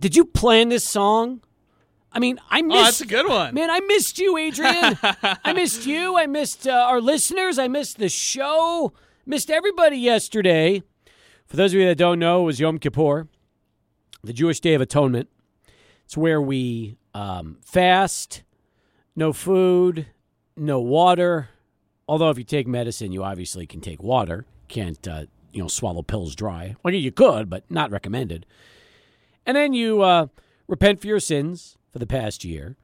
Did you plan this song? I mean, I missed. Oh, that's a good one. Man, I missed you, Adrian. I missed you. I missed uh, our listeners. I missed the show. Missed everybody yesterday. For those of you that don't know, it was Yom Kippur, the Jewish Day of Atonement. It's where we um, fast, no food, no water. Although if you take medicine, you obviously can take water. Can't uh, you know swallow pills dry? Well, you could, but not recommended. And then you uh, repent for your sins for the past year.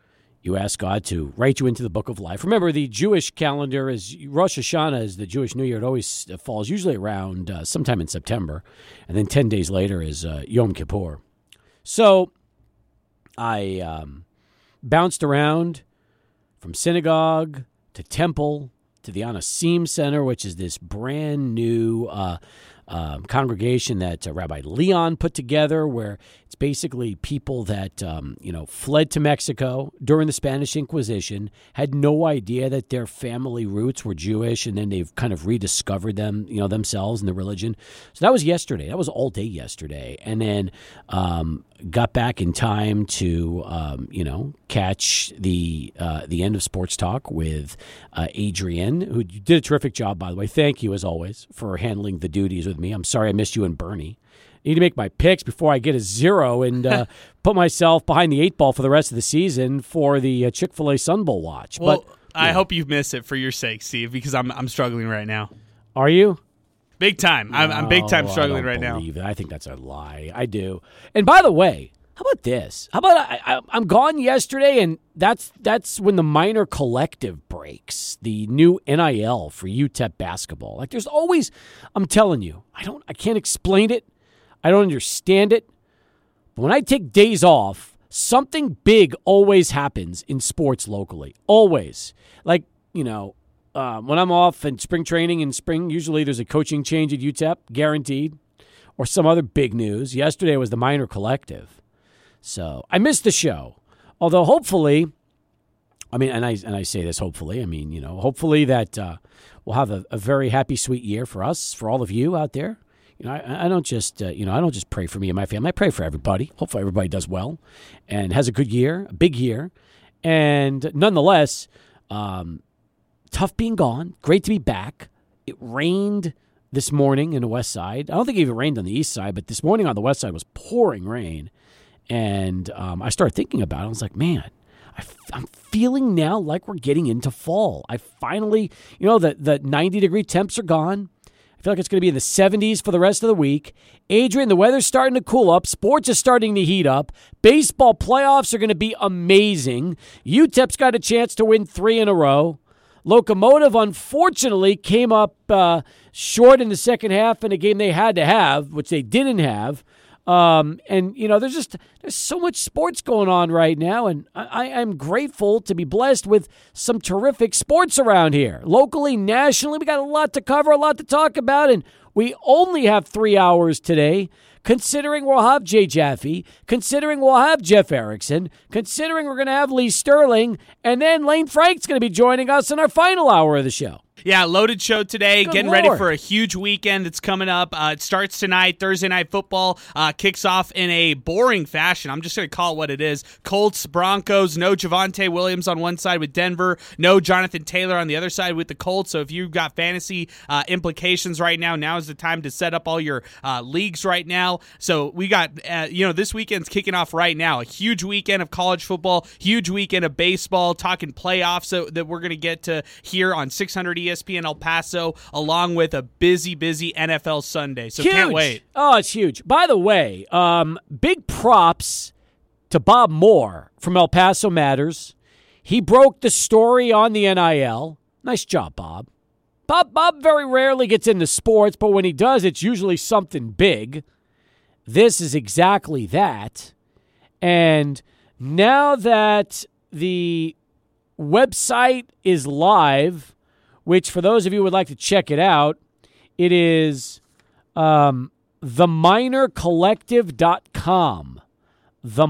You ask God to write you into the book of life. Remember, the Jewish calendar is Rosh Hashanah is the Jewish New Year. It always falls usually around uh, sometime in September, and then ten days later is uh, Yom Kippur. So I um, bounced around from synagogue to temple to the Anusim Center, which is this brand new uh, um, congregation that uh, Rabbi Leon put together, where it's basically people that um, you know fled to Mexico during the Spanish Inquisition, had no idea that their family roots were Jewish, and then they've kind of rediscovered them, you know, themselves and the religion. So that was yesterday. That was all day yesterday, and then um, got back in time to um, you know catch the uh, the end of sports talk with uh, Adrian, who did a terrific job by the way. Thank you as always for handling the duties with me. I'm sorry I missed you and Bernie. I need to make my picks before I get a zero and uh, put myself behind the eight ball for the rest of the season for the uh, Chick Fil A Sun Bowl watch. Well, but I hope you miss it for your sake, Steve, because I'm I'm struggling right now. are you? Big time. I'm, I'm big time struggling right now. it. I think that's a lie. I do. And by the way, how about this? How about I, I, I'm gone yesterday, and that's that's when the miner collective breaks. The new NIL for UTEP basketball. Like there's always, I'm telling you, I don't, I can't explain it. I don't understand it. But when I take days off, something big always happens in sports locally. Always. Like, you know, uh, when I'm off in spring training in spring, usually there's a coaching change at UTEP, guaranteed, or some other big news. Yesterday was the miner collective. So I missed the show. Although hopefully, I mean, and I and I say this hopefully, I mean, you know, hopefully that uh, we'll have a, a very happy, sweet year for us, for all of you out there. You know, I, I don't just uh, you know I don't just pray for me and my family. I pray for everybody. Hopefully, everybody does well and has a good year, a big year, and nonetheless, um, tough being gone. Great to be back. It rained this morning in the west side. I don't think it even rained on the east side, but this morning on the west side was pouring rain. And um, I started thinking about it. I was like, man, I f- I'm feeling now like we're getting into fall. I finally, you know, the, the 90 degree temps are gone. I feel like it's going to be in the 70s for the rest of the week. Adrian, the weather's starting to cool up. Sports is starting to heat up. Baseball playoffs are going to be amazing. UTEP's got a chance to win three in a row. Locomotive, unfortunately, came up uh, short in the second half in a game they had to have, which they didn't have. Um, and you know, there's just there's so much sports going on right now, and I, I'm grateful to be blessed with some terrific sports around here, locally, nationally. We got a lot to cover, a lot to talk about, and we only have three hours today. Considering we'll have Jay Jaffe, considering we'll have Jeff Erickson, considering we're going to have Lee Sterling, and then Lane Frank's going to be joining us in our final hour of the show. Yeah, loaded show today. Good Getting Lord. ready for a huge weekend that's coming up. Uh, it starts tonight. Thursday night football uh, kicks off in a boring fashion. I'm just going to call it what it is. Colts, Broncos. No Javonte Williams on one side with Denver. No Jonathan Taylor on the other side with the Colts. So if you've got fantasy uh, implications right now, now is the time to set up all your uh, leagues right now. So we got uh, you know this weekend's kicking off right now. A huge weekend of college football. Huge weekend of baseball. Talking playoffs that we're going to get to here on 600 ESPN El Paso, along with a busy, busy NFL Sunday. So huge. can't wait. Oh, it's huge. By the way, um, big props to Bob Moore from El Paso Matters. He broke the story on the NIL. Nice job, Bob. Bob Bob very rarely gets into sports, but when he does, it's usually something big. This is exactly that. And now that the website is live, which for those of you who would like to check it out, it is um, theminercollective.com. The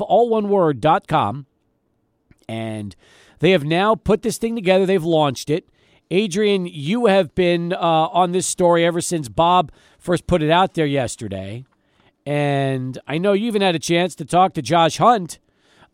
all one word, dot com. And they have now put this thing together. They've launched it. Adrian, you have been uh, on this story ever since Bob first put it out there yesterday. And I know you even had a chance to talk to Josh Hunt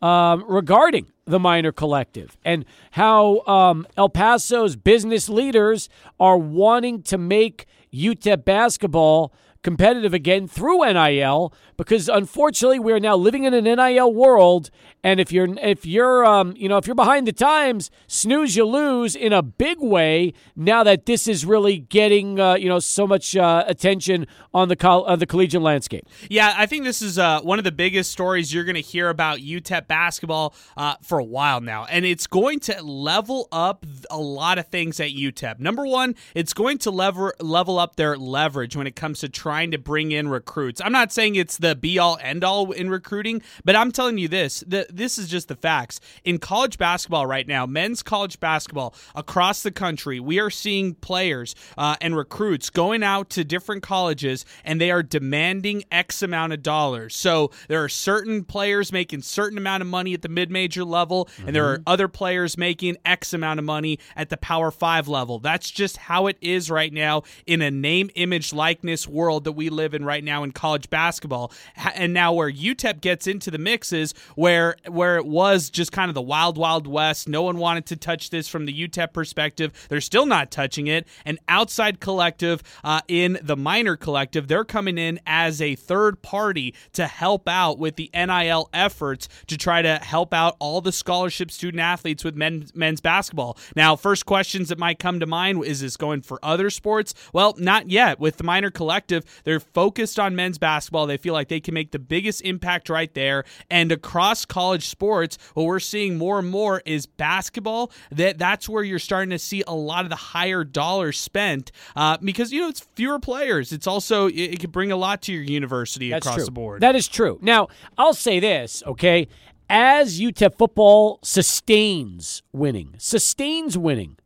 um, regarding the miner collective and how um, El Paso's business leaders are wanting to make UTEP basketball competitive again through NIL because unfortunately we're now living in an NIL world and if you're if you're um, you know if you're behind the times snooze you lose in a big way now that this is really getting uh, you know so much uh, attention on the col- uh, the collegiate landscape. Yeah, I think this is uh, one of the biggest stories you're going to hear about UTEP basketball uh, for a while now, and it's going to level up a lot of things at UTEP. Number one, it's going to lever level up their leverage when it comes to trying to bring in recruits. I'm not saying it's the be all end all in recruiting, but I'm telling you this: the, this is just the facts in college basketball right now. Men's college basketball across the country, we are seeing players uh, and recruits going out to different colleges and they are demanding X amount of dollars. So there are certain players making certain amount of money at the mid-major level, mm-hmm. and there are mm-hmm. other players making X amount of money at the Power Five level. That's just how it is right now in a name, image, likeness world that we live in right now in college basketball. And now where UTEP gets into the mix is where where it was just kind of the wild, wild west. No one wanted to touch this from the UTEP perspective. They're still not touching it. An outside collective uh, in the miner collective they're coming in as a third party to help out with the NIL efforts to try to help out all the scholarship student athletes with men, men's basketball. Now, first questions that might come to mind is this going for other sports? Well, not yet. With the miner collective, they're focused on men's basketball. They feel like they can make the biggest impact right there. And across college sports, what we're seeing more and more is basketball. That that's where you're starting to see a lot of the higher dollars spent uh, because you know it's fewer players. It's also it, it could bring a lot to your university That's across true. the board. That is true. Now, I'll say this, okay? As UTEP football sustains winning, sustains winning,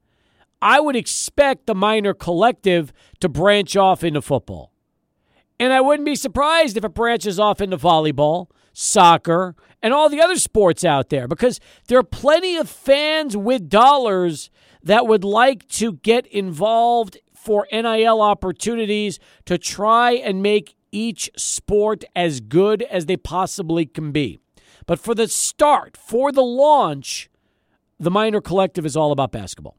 I would expect the miner collective to branch off into football. And I wouldn't be surprised if it branches off into volleyball, soccer, and all the other sports out there because there are plenty of fans with dollars that would like to get involved for NIL opportunities to try and make each sport as good as they possibly can be. But for the start, for the launch, the miner collective is all about basketball.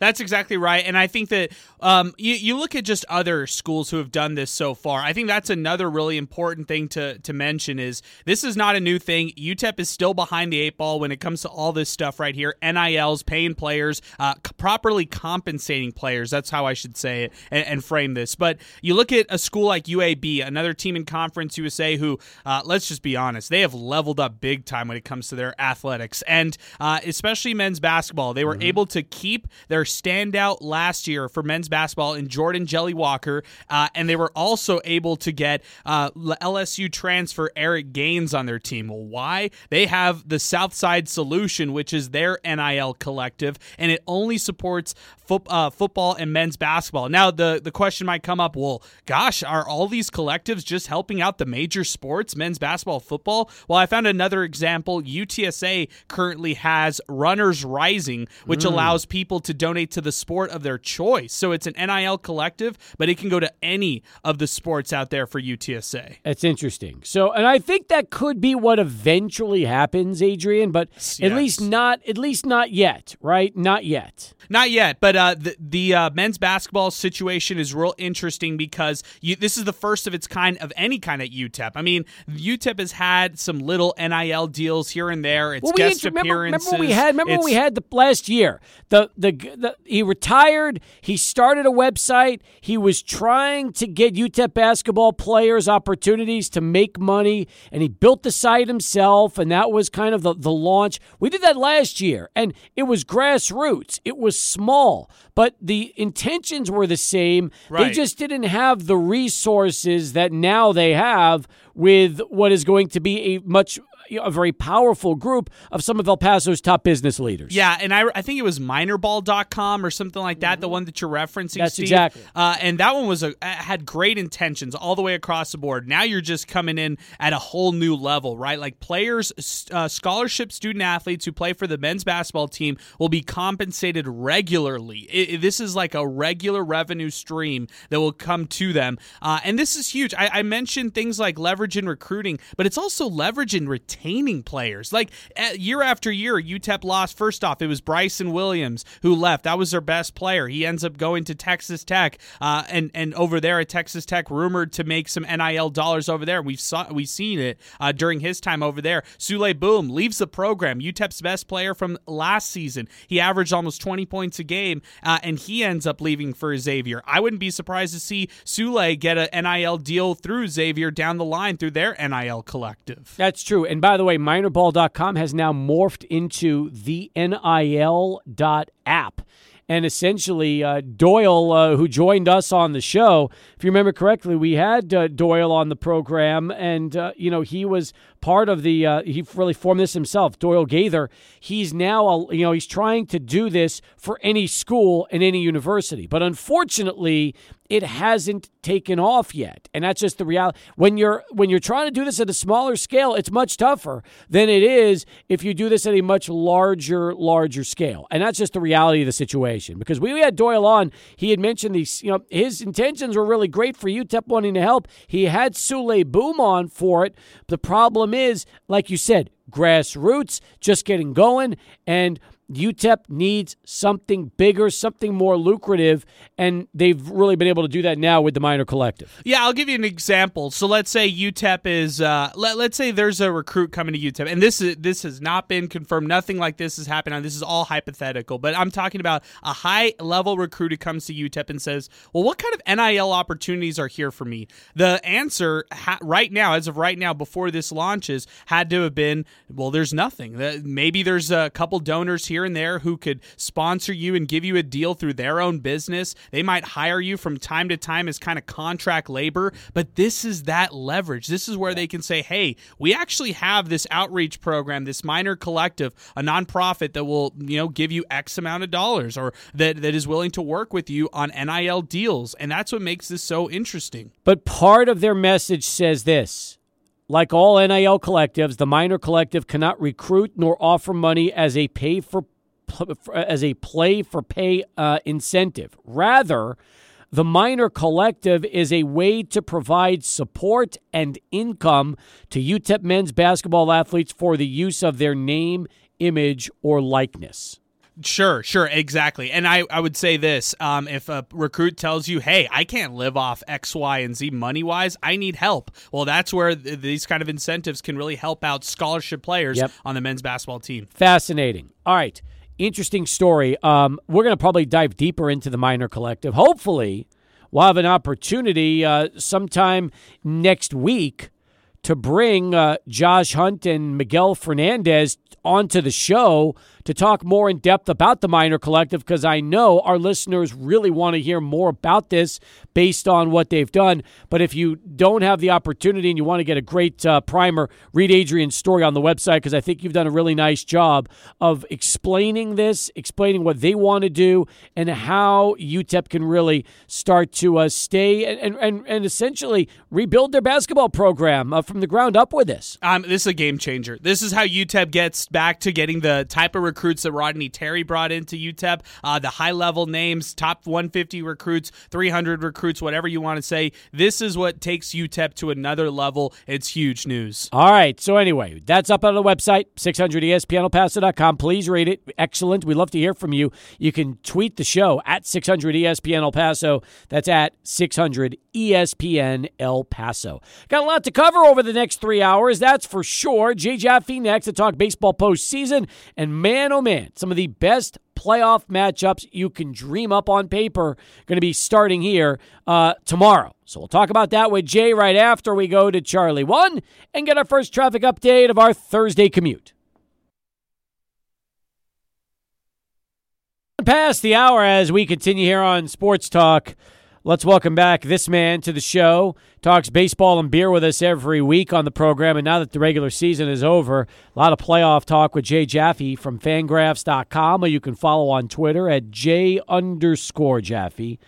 That's exactly right. And I think that um, you, you look at just other schools who have done this so far. I think that's another really important thing to, to mention is this is not a new thing. UTEP is still behind the eight ball when it comes to all this stuff right here. NILs, paying players, uh, c- properly compensating players. That's how I should say it and, and, frame this. But you look at a school like UAB, another team in Conference USA who, uh, let's just be honest, they have leveled up big time when it comes to their athletics. And uh, especially men's basketball. They were mm-hmm. able to keep their standout last year for men's basketball in Jordan Jelly Walker, uh, and they were also able to get uh, LSU transfer Eric Gaines on their team. Well, why? They have the Southside Solution, which is their NIL collective, and it only supports fo- uh, football and men's basketball. Now, the the question might come up: Well, gosh, are all these collectives just helping out the major sports, men's basketball, football? Well, I found another example. UTSA currently has Runners Rising, which mm. allows people to donate donate to the sport of their choice. So it's an NIL collective, but it can go to any of the sports out there for UTSA. That's interesting. So, and I think that could be what eventually happens, Adrian, but yes. at least not at least not yet, right? Not yet. Not yet, but uh, the the uh, men's basketball situation is real interesting because you, this is the first of its kind of any kind at UTEP. I mean, UTEP has had some little NIL deals here and there. It's well, guest remember, appearances. Remember, we had. Remember we had the last year. The, the the he retired. He started a website. He was trying to get UTEP basketball players opportunities to make money, and he built the site himself. And that was kind of the the launch. We did that last year, and it was grassroots. It was small, but the intentions were the same. Right. They just didn't have the resources that now they have with what is going to be a much a very powerful group of some of El Paso's top business leaders. Yeah, and I, I think it was minerball.com or something like that, the one that you're referencing, That's Steve. exactly. Uh, and that one was a had great intentions all the way across the board. Now you're just coming in at a whole new level, right? Like players, uh, scholarship student athletes who play for the men's basketball team will be compensated regularly. It, it- this is like a regular revenue stream that will come to them, uh, and this is huge. I, I mentioned things like leverage in recruiting, but it's also leverage in retaining players. Like uh, year after year, UTEP lost. First off, it was Bryson Williams who left. That was their best player. He ends up going to Texas Tech, uh, and and over there at Texas Tech, rumored to make some NIL dollars over there. We've saw we've seen it uh, during his time over there. Souley Boum leaves the program. UTEP's best player from last season. He averaged almost 20 points a game, uh, and he ends up leaving for Xavier. I wouldn't be surprised to see Souley get a NIL deal through Xavier down the line through their NIL collective. That's true. And by the way, minerball.com has now morphed into the NIL.app. And essentially, uh, Doyle, uh, who joined us on the show, if you remember correctly, we had uh, Doyle on the program, and uh, you know he was part of the. Uh, he really formed this himself. Doyle Gaither. He's now, a, you know, he's trying to do this for any school and any university, but unfortunately, it hasn't taken off yet and that's just the reality when you're when you're trying to do this at a smaller scale it's much tougher than it is if you do this at a much larger larger scale and that's just the reality of the situation because we had doyle on he had mentioned these you know his intentions were really great for utep wanting to help he had souley boum on for it the problem is like you said grassroots just getting going and UTEP needs something bigger, something more lucrative, and they've really been able to do that now with the miner collective. Yeah, I'll give you an example. So let's say UTEP is uh, let, let's say there's a recruit coming to UTEP, and this is this has not been confirmed. Nothing like this has happened. This is all hypothetical. But I'm talking about a high level recruit who comes to UTEP and says, "Well, what kind of NIL opportunities are here for me?" The answer ha- right now, as of right now, before this launches, had to have been, "Well, there's nothing. Maybe there's a couple donors here and there who could sponsor you and give you a deal through their own business. They might hire you from time to time as kind of contract labor, but this is that leverage. This is where they can say, "Hey, we actually have this outreach program, this miner collective, a nonprofit that will, you know, give you X amount of dollars or that that is willing to work with you on NIL deals." And that's what makes this so interesting. But part of their message says this like all NIL collectives, the miner collective cannot recruit nor offer money as a pay for as a play for pay uh, incentive. Rather, the miner collective is a way to provide support and income to UTEP men's basketball athletes for the use of their name, image, or likeness. Sure, sure, exactly. And I, I would say this um, if a recruit tells you, hey, I can't live off X, Y, and Z money wise, I need help. Well, that's where th- these kind of incentives can really help out scholarship players Yep. on the men's basketball team. Fascinating. All right. Interesting story. Um, we're going to probably dive deeper into the miner collective. Hopefully, we'll have an opportunity uh, sometime next week to bring uh, Josh Hunt and Miguel Fernandez onto the show to talk more in depth about the miner collective because I know our listeners really want to hear more about this based on what they've done. But if you don't have the opportunity and you want to get a great uh, primer, read Adrian's story on the website because I think you've done a really nice job of explaining this, explaining what they want to do, and how UTEP can really start to uh, stay and, and, and essentially rebuild their basketball program uh, from the ground up with this. Um, this is a game changer. This is how UTEP gets back to getting the type of recruits that Rodney Terry brought into UTEP, uh, the high level names, top 150 recruits, 300 recruits, whatever you want to say. This is what takes UTEP to another level. It's huge news. All right. So anyway, that's up on the website, 600ESPNElPaso.com. Please rate it. Excellent. We'd love to hear from you. You can tweet the show at 600ESPN El Paso. That's at 600 ESPN El Paso. Got a lot to cover over the next three hours, that's for sure. Jay Jaffe next to talk baseball postseason. And man, oh man, some of the best playoff matchups you can dream up on paper going to be starting here uh, tomorrow. So we'll talk about that with Jay right after we go to Charlie One and get our first traffic update of our Thursday commute. Past the hour as we continue here on Sports Talk Let's welcome back this man to the show. Talks baseball and beer with us every week on the program. And now that the regular season is over, a lot of playoff talk with Jay Jaffe from fangraphs.com, or you can follow on Twitter at J underscore Jaffe.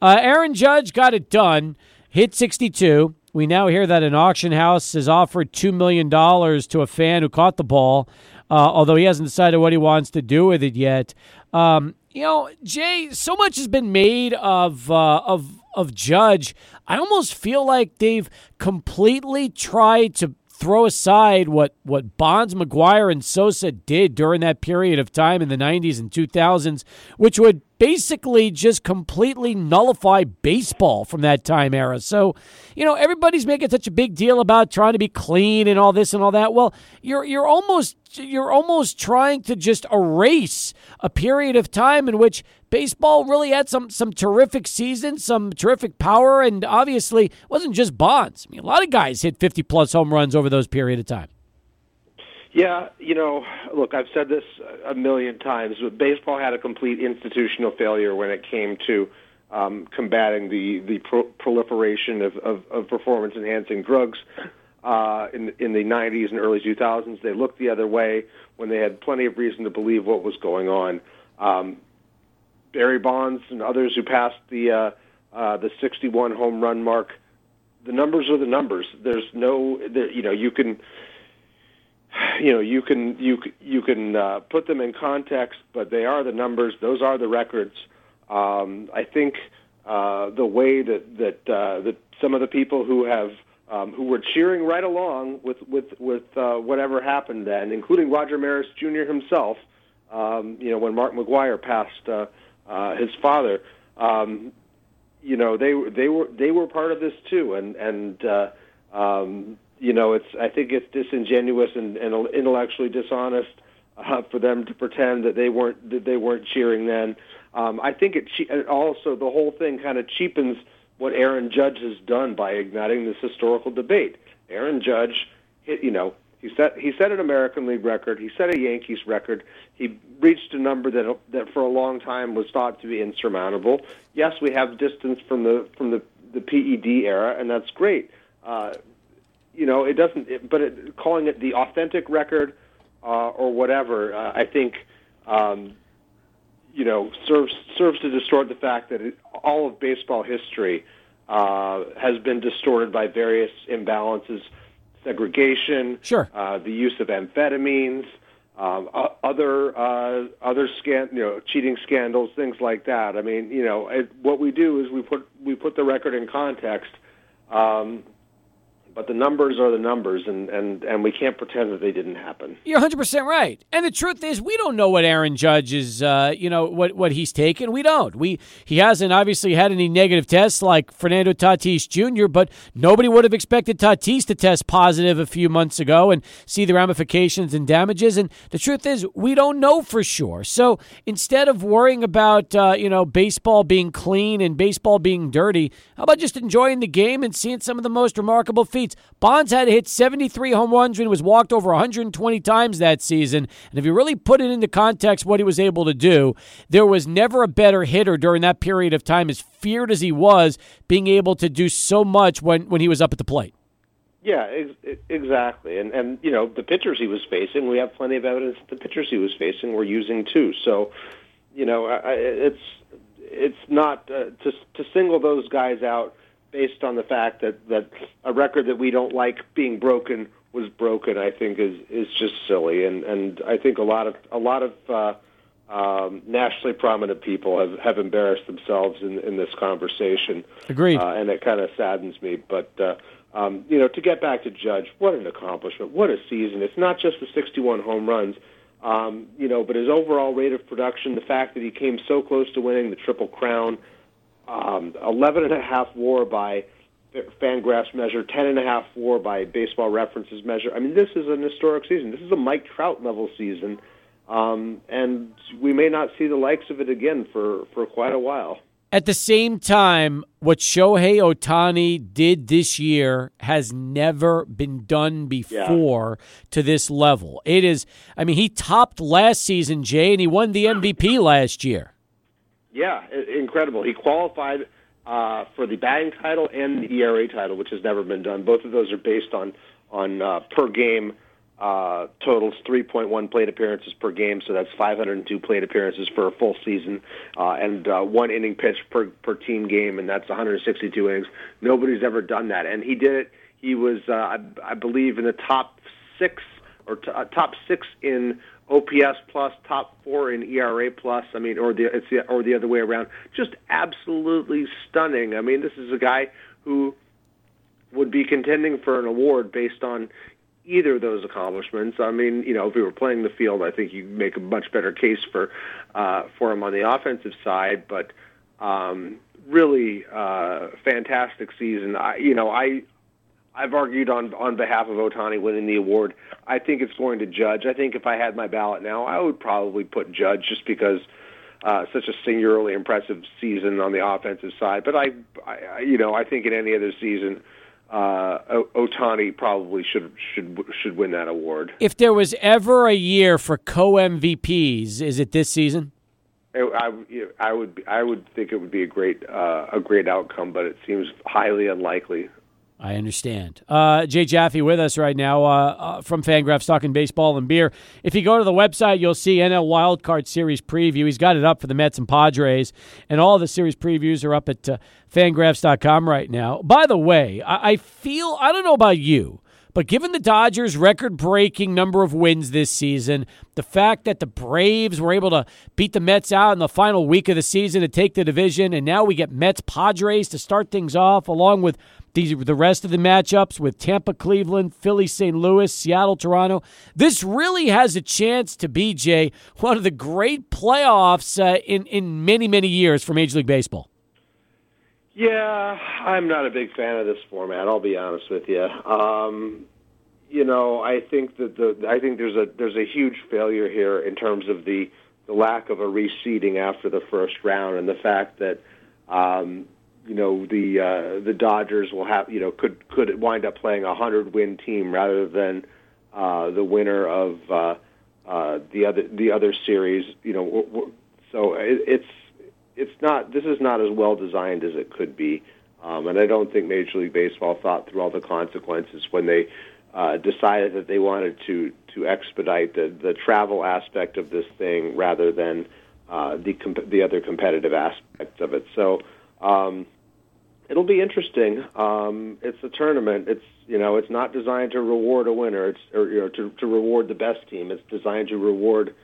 Uh, Aaron Judge got it done, hit 62. We now hear that an auction house has offered $2 million to a fan who caught the ball, uh, although he hasn't decided what he wants to do with it yet. Um, you know, Jay, so much has been made of uh, of of Judge. I almost feel like they've completely tried to throw aside what what Bonds, McGwire, and Sosa did during that period of time in the '90s and 2000s, which would basically just completely nullify baseball from that time era. So, you know, everybody's making such a big deal about trying to be clean and all this and all that. Well, you're you're almost you're almost trying to just erase a period of time in which baseball really had some some terrific seasons, some terrific power, and obviously wasn't just Bonds. I mean, a lot of guys hit 50 plus home runs over those period of time. Yeah, you know, look, I've said this a million times, but baseball had a complete institutional failure when it came to um, combating the the pro- proliferation of, of, of performance enhancing drugs uh, in in the 90s and early 2000s. They looked the other way when they had plenty of reason to believe what was going on. Um, Barry Bonds and others who passed the uh, uh, the 61 home run mark. The numbers are the numbers. There's no, there, you know, you can you know you can you you can uh, put them in context, but they are the numbers. Those are the records. Um, I think uh, the way that that uh, that some of the people who have um, who were cheering right along with with with uh, whatever happened then, including Roger Maris Jr. himself. Um, you know when Mark McGwire passed uh, uh, his father. Um, you know they they were they were part of this too, and and uh, um, you know, it's I think it's disingenuous and, and intellectually dishonest uh, for them to pretend that they weren't that they weren't cheering then. Um, I think it, it also the whole thing kind of cheapens what Aaron Judge has done by igniting this historical debate. Aaron Judge, hit, you know, he set he set an American League record. He set a Yankees record. He reached a number that that for a long time was thought to be insurmountable. Yes, we have distance from the from the the PED era, and that's great. Uh, you know, it doesn't. It, but it, calling it the authentic record uh, or whatever, uh, I think, um, you know, serves serves to distort the fact that it, all of baseball history uh, has been distorted by various imbalances, segregation, sure, uh, the use of amphetamines. Um, other uh, other scan, you know, cheating scandals, things like that. I mean, you know, it, what we do is we put we put the record in context, um, but the numbers are the numbers, and, and, and we can't pretend that they didn't happen. You're 100% right. And the truth is, we don't know what Aaron Judge is, uh, you know, what, what he's taken. We don't. We He hasn't obviously had any negative tests like Fernando Tatis Jr., but nobody would have expected Tatis to test positive a few months ago and see the ramifications and damages. And the truth is, we don't know for sure. So instead of worrying about, uh, you know, baseball being clean and baseball being dirty, how about just enjoying the game and seeing some of the most remarkable feats? Feats. Bonds had hit 73 home runs when he was walked over 120 times that season. And if you really put it into context what he was able to do, there was never a better hitter during that period of time, as feared as he was, being able to do so much when, when he was up at the plate. Yeah, ex- exactly. And and you know the pitchers he was facing, we have plenty of evidence that the pitchers he was facing were using too. So, you know, I, it's it's not uh, to to single those guys out based on the fact that that a record that we don't like being broken was broken, I think is is just silly, and and I think a lot of a lot of uh, um, nationally prominent people have have embarrassed themselves in in this conversation. Agreed, uh, and it kind of saddens me. But uh, um, you know, to get back to Judge, what an accomplishment! What a season! It's not just the 61 home runs. Um, you know, but his overall rate of production, the fact that he came so close to winning the Triple Crown, um, 11 and a half WAR by Fangraphs measure, 10 and a half WAR by Baseball References measure. I mean, this is an historic season. This is a Mike Trout level season, um, and we may not see the likes of it again for for quite a while. At the same time, what Shohei Ohtani did this year has never been done before yeah. to this level. It is, I mean, he topped last season, Jay, and he won the MVP last year. Yeah, incredible. He qualified. Uh, for the batting title and the ERA title, which has never been done. Both of those are based on on uh, per game uh, totals 3.1 plate appearances per game, so that's 502 plate appearances for a full season, uh, and uh, one inning pitch per per team game, and that's 162 innings. Nobody's ever done that, and he did it. He was, uh, I, I believe, in the top six or t- uh, top six in OPS plus, top four in ERA plus. I mean, or the it's the, or the other way around. Just absolutely stunning. I mean, this is a guy who would be contending for an award based on either of those accomplishments. I mean, you know, if we were playing the field, I think you make a much better case for uh, for him on the offensive side. But um, really, uh, fantastic season. I, you know, I I've argued on on behalf of Ohtani winning the award. I think it's going to Judge. I think if I had my ballot now, I would probably put Judge just because uh, such a singularly impressive season on the offensive side. But I, I you know, I think in any other season uh, Ohtani probably should should should win that award. If there was ever a year for co MVPs, is it this season? I, I would I would think it would be a great uh, a great outcome, but it seems highly unlikely. I understand. Uh, Jay Jaffe with us right now uh, uh, from Fangraphs talking baseball and beer. If you go to the website, you'll see NL Wildcard Series preview. He's got it up for the Mets and Padres, and all the series previews are up at uh, fangraphs.com right now. By the way, I, I feel, I don't know about you, but given the Dodgers' record breaking number of wins this season, the fact that the Braves were able to beat the Mets out in the final week of the season to take the division, and now we get Mets Padres to start things off, along with these the rest of the matchups with Tampa, Cleveland, Philly, St. Louis, Seattle, Toronto. This really has a chance to be Jay one of the great playoffs uh, in in many many years for Major League Baseball. Yeah, I'm not a big fan of this format. I'll be honest with you. Um, you know, I think that the I think there's a there's a huge failure here in terms of the the lack of a reseeding after the first round and the fact that um, you know the uh, the Dodgers will have you know could could wind up playing a hundred win team rather than uh, the winner of uh, uh, the other the other series. You know, so it, it's it's not this is not as well designed as it could be, um, and I don't think Major League Baseball thought through all the consequences when they uh, decided that they wanted to to expedite the the travel aspect of this thing rather than uh, the comp- the other competitive aspects of it. So. Um, it'll be interesting. Um, it's a tournament. It's you know it's not designed to reward a winner. It's or you know to to reward the best team. It's designed to reward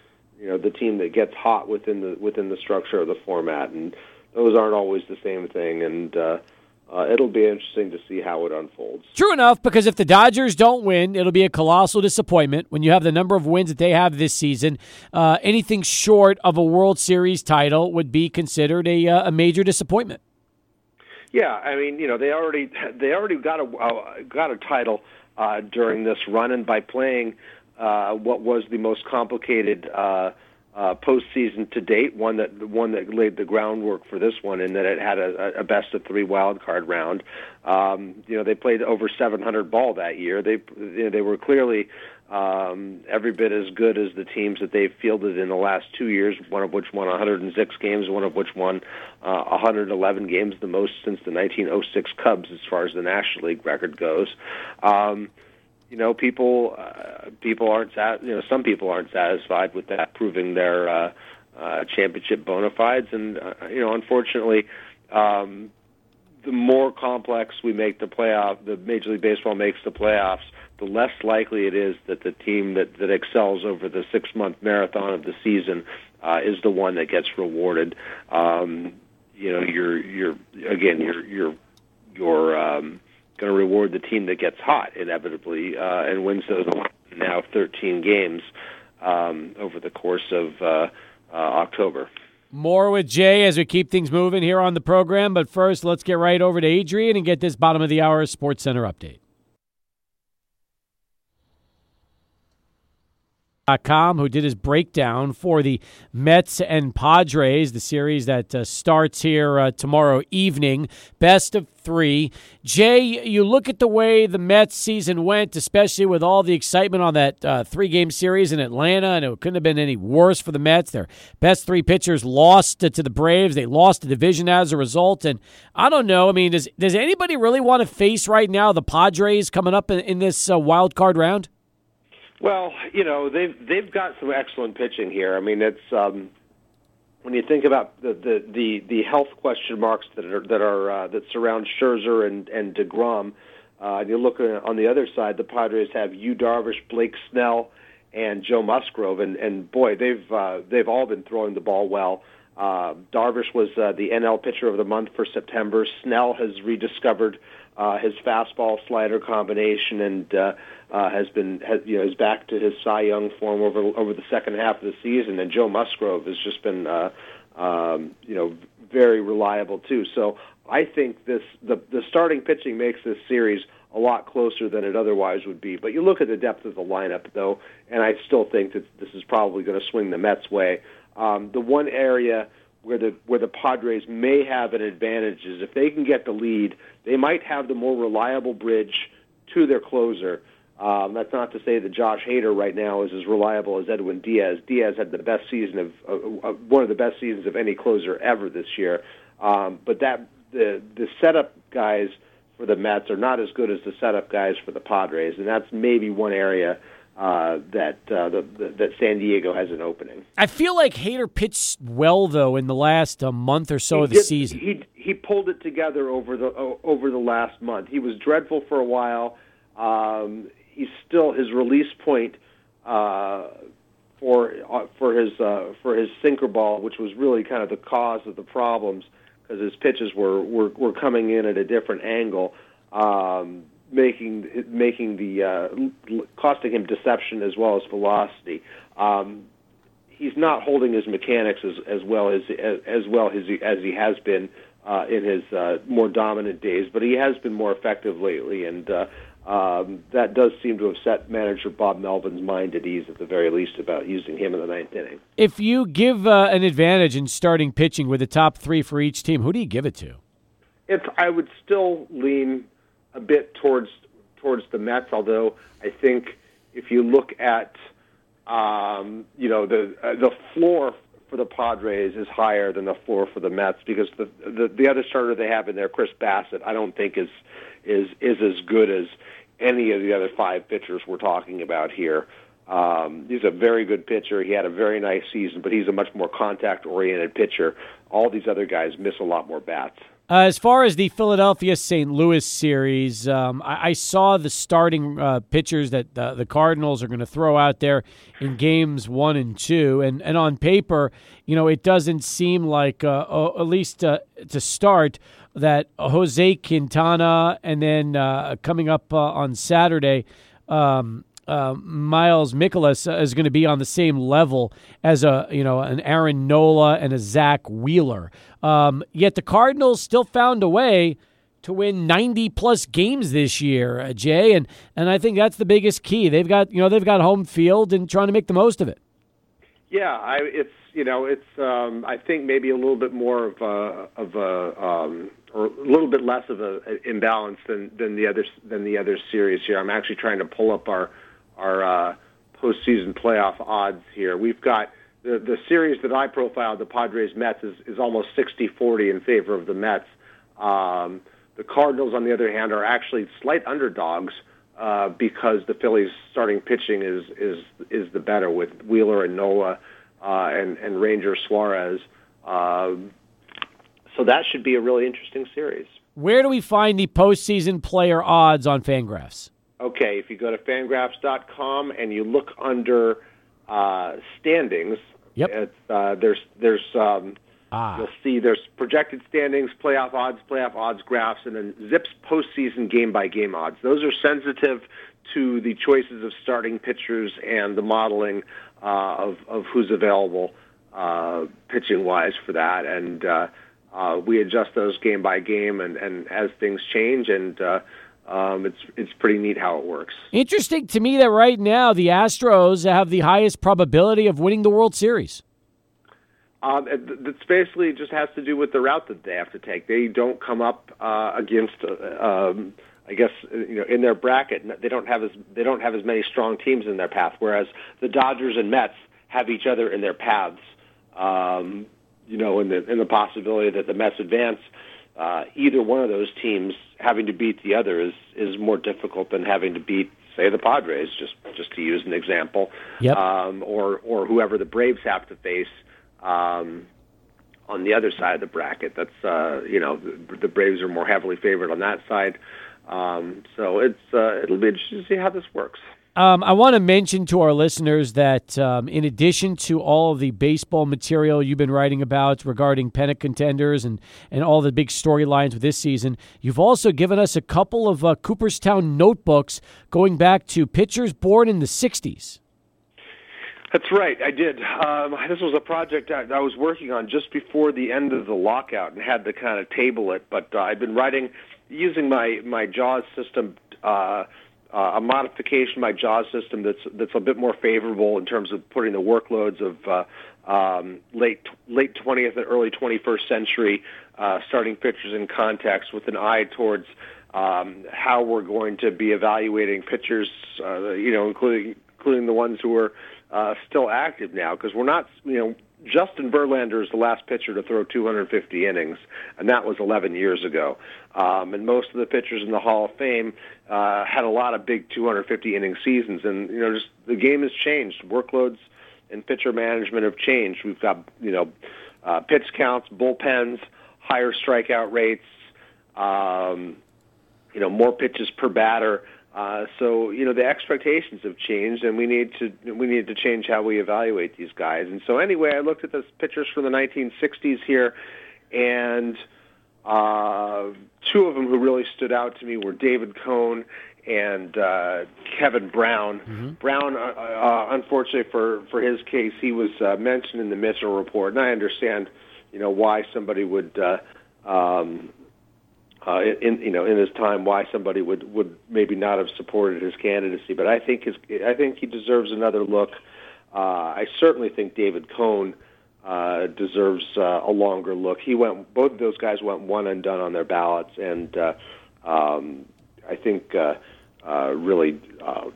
you know the team that gets hot within the within the structure of the format, and those aren't always the same thing. And uh, uh, it'll be interesting to see how it unfolds. True enough, because if the Dodgers don't win, it'll be a colossal disappointment when you have the number of wins that they have this season. Uh, anything short of a World Series title would be considered a, uh, a major disappointment. Yeah, I mean, you know, they already they already got a uh, got a title uh, during this run, and by playing uh, what was the most complicated uh, uh, postseason to date, one that one that laid the groundwork for this one, in that it had a, a best of three wild card round. Um, you know, they played over 700 ball that year. They you know, they were clearly um, every bit as good as the teams that they've fielded in the last two years, one of which won 106 games, one of which won uh, 111 games, the most since the 1906 Cubs, as far as the National League record goes. Um, you know, people uh, people aren't sat- you know some people aren't satisfied with that, proving their uh, uh, championship bona fides, and uh, you know, unfortunately. Um, the more complex we make the playoff, the Major League Baseball makes the playoffs, the less likely it is that the team that, that excels over the six month marathon of the season uh, is the one that gets rewarded. Um, you know, you're you're again you're you're you're um, going to reward the team that gets hot inevitably uh, and wins those now 13 games um, over the course of uh, uh, October. More with Jay as we keep things moving here on the program. But first, let's get right over to Adrian and get this bottom of the hour Sports Center update. Com, who did his breakdown for the Mets and Padres, the series that uh, starts here uh, tomorrow evening. Best of three. Jay, you look at the way the Mets season went, especially with all the excitement on that uh, three game series in Atlanta, and it couldn't have been any worse for the Mets. Their best three pitchers lost to, the Braves. They lost the division as a result. And I don't know. I mean, does, does anybody really want to face right now the Padres coming up in, in this uh, wild card round? Well, you know they've they've got some excellent pitching here. I mean, it's um, when you think about the the the, the health question marks that are that are uh, that surround Scherzer and and Degrom. Uh, and you look on the other side, the Padres have Yu Darvish, Blake Snell, and Joe Musgrove, and and boy, they've uh, they've all been throwing the ball well. Uh, Darvish was uh, the NL Pitcher of the Month for September. Snell has rediscovered uh, his fastball slider combination and uh, uh, has been has, you know is back to his Cy Young form over over the second half of the season. And Joe Musgrove has just been uh, um, you know very reliable too. So I think this the the starting pitching makes this series a lot closer than it otherwise would be. But you look at the depth of the lineup though, and I still think that this is probably going to swing the Mets' way. Um, the one area where the where the Padres may have an advantage is if they can get the lead, they might have the more reliable bridge to their closer. Um, that's not to say that Josh Hader right now is as reliable as Edwin Diaz. Diaz had the best season of uh, one of the best seasons of any closer ever this year. Um, but that the the setup guys for the Mets are not as good as the setup guys for the Padres, and that's maybe one area uh, that uh, the, the, that San Diego has an opening. I feel like Hader pitched well though in the last uh, month or so he of the did, season. He he pulled it together over the over the last month. He was dreadful for a while. Um, he's still his release point uh, for uh, for his uh, for his sinker ball, which was really kind of the cause of the problems because his pitches were, were were coming in at a different angle. Um, making making the uh, costing him deception as well as velocity. Um, he's not holding his mechanics as, as well as, as as well as he, as he has been uh, in his uh, more dominant days, but he has been more effective lately, and uh, um, that does seem to have set manager Bob Melvin's mind at ease at the very least about using him in the ninth inning. If you give uh, an advantage in starting pitching with the top three for each team, who do you give it to? It's I would still lean a bit towards towards the Mets. Although I think if you look at um, you know the uh, the floor for the Padres is higher than the floor for the Mets because the, the the other starter they have in there, Chris Bassitt, I don't think is is is as good as any of the other five pitchers we're talking about here. Um, he's a very good pitcher. He had a very nice season, but he's a much more contact oriented pitcher. All these other guys miss a lot more bats. Uh, as far as the Philadelphia St. Louis series, um, I, I, saw the starting uh, pitchers that the, the Cardinals are going to throw out there in games one and two, and and on paper, you know, it doesn't seem like uh, at least uh, to start that Jose Quintana, and then uh, coming up uh, on Saturday. Um, uh, Miles Mikolas is going to be on the same level as a you know an Aaron Nola and a Zack Wheeler. Um, yet the Cardinals still found a way to win 90 plus games this year, uh, Jay, and and I think that's the biggest key. They've got you know they've got home field and trying to make the most of it. Yeah, I, it's you know it's um, I think maybe a little bit more of a of a um, or a little bit less of a, a imbalance than than the other than the other series here. I'm actually trying to pull up our our uh, postseason playoff odds here. We've got the the series that I profiled, the Padres Mets, is, is almost 60-40 in favor of the Mets. Um, the Cardinals, on the other hand, are actually slight underdogs uh, because the Phillies' starting pitching is is is the better with Wheeler and Nola uh, and and Ranger Suarez. Uh, so that should be a really interesting series. Where do we find the postseason player odds on Fangraphs? Okay, if you go to Fangraphs.com and you look under uh, standings, Yep. It's, uh, there's there's um, ah. you'll see there's projected standings, playoff odds, playoff odds graphs, and then Zips postseason game by game odds. Those are sensitive to the choices of starting pitchers and the modeling uh, of of who's available uh, pitching wise for that, and uh, uh, we adjust those game by game, and, and as things change and. Uh, um, it's it's pretty neat how it works. Interesting to me that right now the Astros have the highest probability of winning the World Series. Um, that's basically just has to do with the route that they have to take. They don't come up uh, against, uh, um, I guess, you know, in their bracket. They don't have as they don't have as many strong teams in their path. Whereas the Dodgers and Mets have each other in their paths. Um, you know, in the in the possibility that the Mets advance, uh, either one of those teams having to beat the other is is more difficult than having to beat, say, the Padres, just just to use an example, yep. um, or or whoever the Braves have to face. Um, on the other side of the bracket, that's uh, you know the, the Braves are more heavily favored on that side. Um, so it's uh, it'll be interesting to see how this works. Um, I want to mention to our listeners that um, in addition to all of the baseball material you've been writing about regarding pennant contenders and, and all the big storylines with this season, you've also given us a couple of uh, Cooperstown notebooks going back to pitchers born in the 60s. That's right, I did. Um, this was a project I, I was working on just before the end of the lockout and had to kind of table it. But uh, I've been writing using my my JAWS system. Uh, uh, a modification of my JAWS system that's that's a bit more favorable in terms of putting the workloads of uh, um, late late 20th and early 21st century uh, starting pitchers in context with an eye towards um, how we're going to be evaluating pitchers, uh, you know, including including the ones who are uh, still active now, because we're not, you know, Justin Verlander is the last pitcher to throw 250 innings, and that was 11 years ago. Um, and most of the pitchers in the Hall of Fame uh, had a lot of big 250 inning seasons, and you know, just the game has changed. Workloads and pitcher management have changed. We've got you know, uh, pitch counts, bullpens, higher strikeout rates, um, you know, more pitches per batter. Uh, so you know the expectations have changed, and we need to we need to change how we evaluate these guys. And so anyway, I looked at the pictures from the 1960s here, and uh, two of them who really stood out to me were David Cone and uh, Kevin Brown. Mm-hmm. Brown, uh, uh, unfortunately for for his case, he was uh, mentioned in the Mitchell report, and I understand, you know, why somebody would. Uh, um, uh, in you know in his time why somebody would would maybe not have supported his candidacy. But I think his I think he deserves another look. Uh, I certainly think David Cone uh, deserves uh, a longer look. He went both of those guys went one and done on their ballots, and uh, um, I think uh, uh, really uh,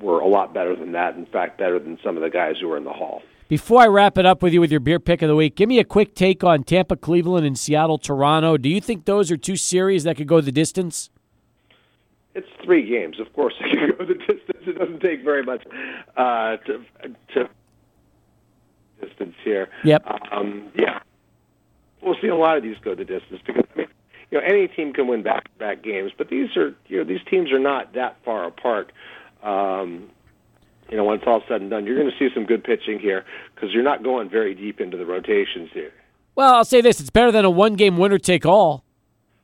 were a lot better than that. In fact, better than some of the guys who were in the hall. Before I wrap it up with you with your beer pick of the week, give me a quick take on Tampa, Cleveland, and Seattle, Toronto. Do you think those are two series that could go the distance? It's three games. Of course, they can go the distance. It doesn't take very much uh, to, to distance here. Yep. Um, yeah, we'll see a lot of these go the distance because I mean, you know any team can win back-to-back games, but these are you know these teams are not that far apart. Um, you know, when it's all said and done, you're going to see some good pitching here because you're not going very deep into the rotations here. Well, I'll say this: it's better than a one-game winner-take-all.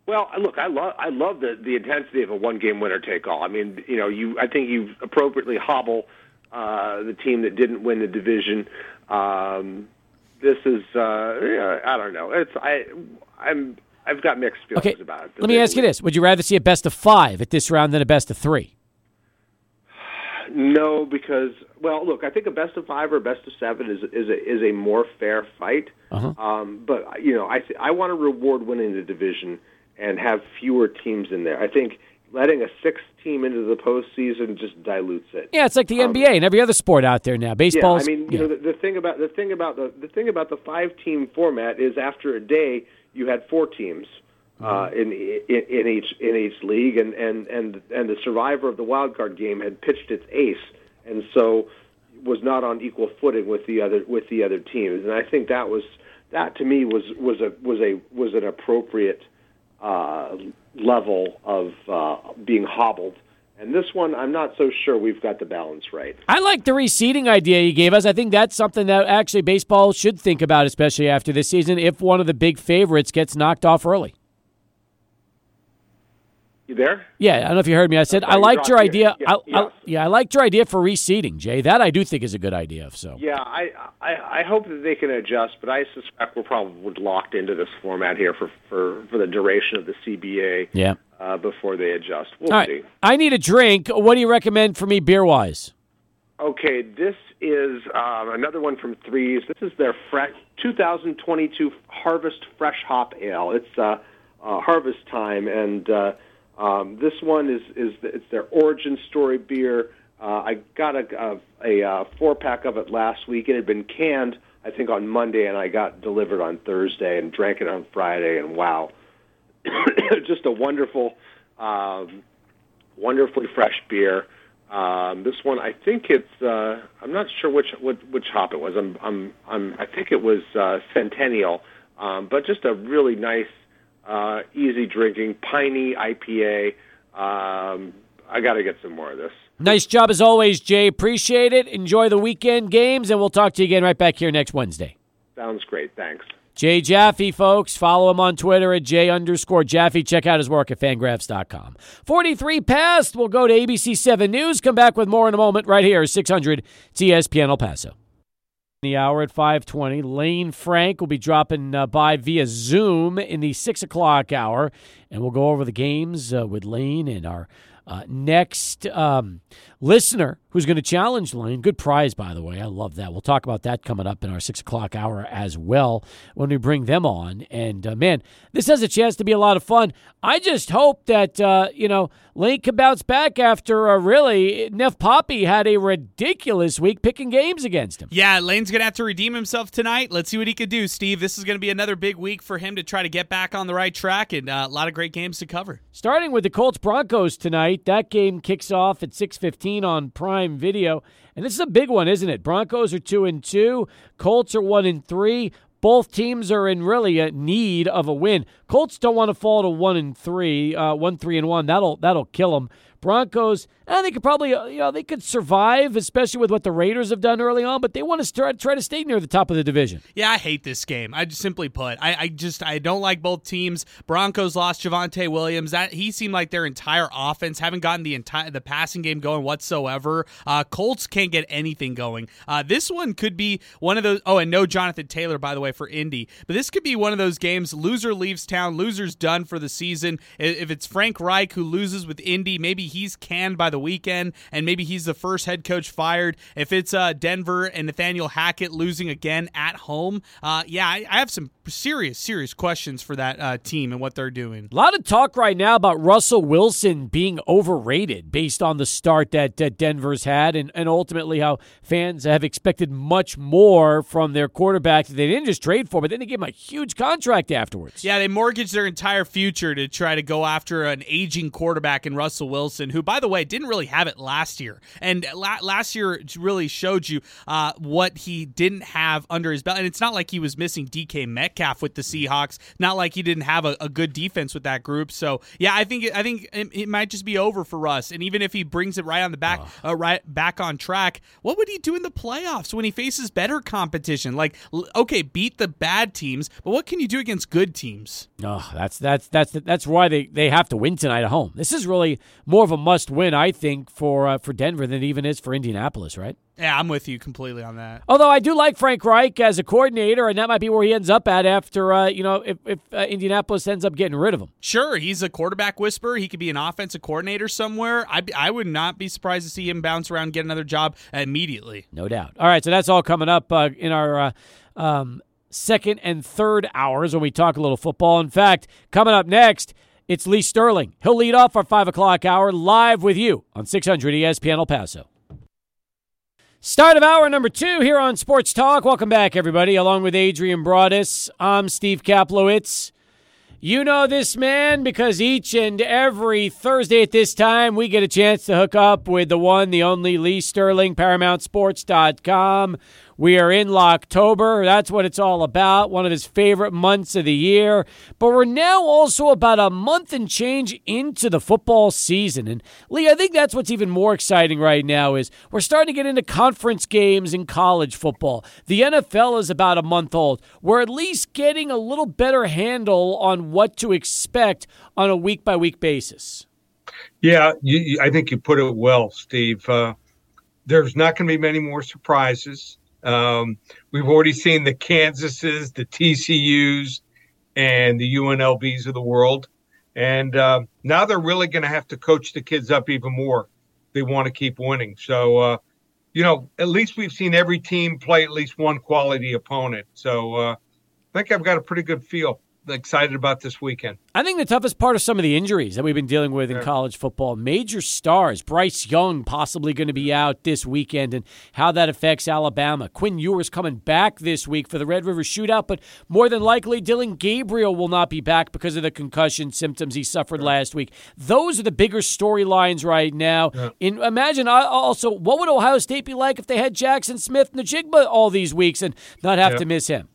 Well, look, I love I love the the intensity of a one-game winner-take-all. I mean, you know, you I think you appropriately hobble uh, the team that didn't win the division. Um, this is uh, yeah, I don't know. It's I I'm I've got mixed feelings okay. about it. Let me ask you this: Would you rather see a best of five at this round than a best of three? No, because well, look, I think a best of five or a best of seven is is a, is a more fair fight. Uh-huh. Um, but you know, I th- I want to reward winning the division and have fewer teams in there. I think letting a sixth team into the postseason just dilutes it. Yeah, it's like the um, NBA and every other sport out there now. Baseball. Yeah, I mean, you yeah. know, the, the thing about the thing about the the thing about the five team format is after a day you had four teams uh, in, in in each in each league, and and and and the survivor of the wild card game had pitched its ace, and so was not on equal footing with the other with the other teams. And I think that was that to me was was a was a was an appropriate uh, level of uh, being hobbled. And this one, I'm not so sure we've got the balance right. I like the reseeding idea you gave us. I think that's something that actually baseball should think about, especially after this season, if one of the big favorites gets knocked off early. You there? Yeah, I don't know if you heard me. I said Okay, I liked your idea. Yeah, I, I, yeah, I liked your idea for reseeding, Jay. That I do think is a good idea. So Yeah, I, I I hope that they can adjust, but I suspect we're probably locked into this format here for for, for the duration of the CBA yeah. uh, before they adjust. We'll All see. right. I need a drink. What do you recommend for me beer wise? Okay, this is um, another one from Threes. This is their fre- 2022 Harvest Fresh Hop Ale. It's uh, uh, harvest time, and uh, um, this one is is it's their origin story beer. Uh, I got a, a, a uh, four pack of it last week. It had been canned, I think, on Monday, and I got delivered on Thursday and drank it on Friday. And wow, just a wonderful, um, wonderfully fresh beer. Um, this one, I think it's. Uh, I'm not sure which which, which hop it was. I'm, I'm, I'm. I think it was uh, Centennial, um, but just a really nice, uh, easy drinking, piney IPA. Um, I got to get some more of this. Nice job as always, Jay. Appreciate it. Enjoy the weekend games, and we'll talk to you again right back here next Wednesday. Sounds great. Thanks. Jay Jaffe, folks. Follow him on Twitter at J underscore Jaffe. Check out his work at fangraphs.com. 43 past. We'll go to ABC 7 News. Come back with more in a moment right here, 600 ESPN El Paso. The hour at 520. Lane Frank will be dropping uh, by via Zoom in the 6 o'clock hour, and we'll go over the games uh, with Lane and our uh, next um, listener who's going to challenge Lane. Good prize, by the way. I love that. We'll talk about that coming up in our six o'clock hour as well when we bring them on. And uh, man, this has a chance to be a lot of fun. I just hope that uh, you know Lane can bounce back after a really Neff Poppy had a ridiculous week picking games against him. Yeah, Lane's going to have to redeem himself tonight. Let's see what he could do, Steve. This is going to be another big week for him to try to get back on the right track and uh, a lot of great games to cover. Starting with the Colts Broncos tonight. That game kicks off at 6:15 on Prime Video. And this is a big one, isn't it? Broncos are 2 and 2, Colts are 1 and 3. Both teams are in really a need of a win. Colts don't want to fall to 1 and 3, uh 1 3 and 1. That'll that'll kill them. Broncos, eh, they could probably, uh, you know, they could survive, especially with what the Raiders have done early on, but they want to start, try to stay near the top of the division. Yeah, I hate this game. I just simply put, I, I just I don't like both teams. Broncos lost Javonte Williams. That he seemed like their entire offense haven't gotten the entire the passing game going whatsoever. Uh, Colts can't get anything going. Uh, this one could be one of those. Oh, and no Jonathan Taylor by the way for Indy. But this could be one of those games. Loser leaves town. Loser's done for the season. If it's Frank Reich who loses with Indy, maybe he's canned by the weekend, and maybe he's the first head coach fired. If it's uh, Denver and Nathaniel Hackett losing again at home, uh, yeah, I, I have some serious, serious questions for that uh, team and what they're doing. A lot of talk right now about Russell Wilson being overrated based on the start that, that Denver's had, and, and ultimately how fans have expected much more from their quarterback that they didn't just trade for, but then they gave him a huge contract afterwards. Yeah, they mortgaged their entire future to try to go after an aging quarterback in Russell Wilson, who, by the way, didn't really have it last year. And la- last year really showed you uh, what he didn't have under his belt. And it's not like he was missing DK Metcalf with the Seahawks. Not like he didn't have a, a good defense with that group. So yeah, I think I think it, it might just be over for Russ. And even if he brings it right on the back, uh, right back on track, what would he do in the playoffs when he faces better competition? Like, okay, beat the bad teams, but what can you do against good teams? Oh, that's that's that's that's why they, they have to win tonight at home. This is really more of a must win, I think, for uh, for Denver than it even is for Indianapolis, right? Yeah, I'm with you completely on that. Although I do like Frank Reich as a coordinator, and that might be where he ends up at after uh, you know if, if uh, Indianapolis ends up getting rid of him. Sure, he's a quarterback whisperer. He could be an offensive coordinator somewhere. I, I would not be surprised to see him bounce around and get another job immediately. No doubt. All right, so that's all coming up uh, in our uh, um, second and third hours when we talk a little football. In fact, coming up next, it's Lee Sterling. He'll lead off our five o'clock hour live with you on 600 ESPN El Paso. Start of hour number two here on Sports Talk. Welcome back, everybody. Along with Adrian Broadus, I'm Steve Kaplowitz. You know this man because each and every Thursday at this time, we get a chance to hook up with the one, the only Lee Sterling, ParamountSports.com. We are in Locktober. That's what it's all about. One of his favorite months of the year. But we're now also about a month and change into the football season. And Lee, I think that's what's even more exciting right now is we're starting to get into conference games in college football. The NFL is about a month old. We're at least getting a little better handle on what to expect on a week by week basis. Yeah, you, I think you put it well, Steve. Uh, there's not going to be many more surprises. Um, we've already seen the Kansases, the TCUs, and the UNLVs of the world. And uh, now they're really going to have to coach the kids up even more. They want to keep winning. So, uh, you know, at least we've seen every team play at least one quality opponent. So uh, I think I've got a pretty good feel excited about this weekend. I think the toughest part of some of the injuries that we've been dealing with in college football, major stars, Bryce Young possibly going to be out this weekend, and how that affects Alabama. Quinn Ewers coming back this week for the Red River Shootout, but more than likely Dillon Gabriel will not be back because of the concussion symptoms he suffered last week. Those are the bigger storylines right now. Yeah. In, imagine uh, also what would Ohio State be like if they had Jackson Smith-Njigba all these weeks and not have yeah. to miss him.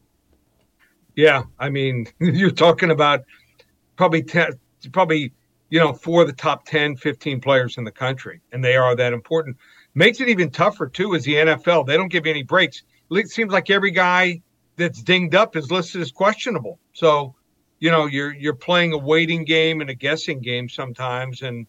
Yeah, I mean, you're talking about probably ten, probably you know four of the top 10, 15 players in the country, and they are that important. Makes it even tougher too is the NFL. They don't give you any breaks. It seems like every guy that's dinged up is listed as questionable. So, you know, you're you're playing a waiting game and a guessing game sometimes, and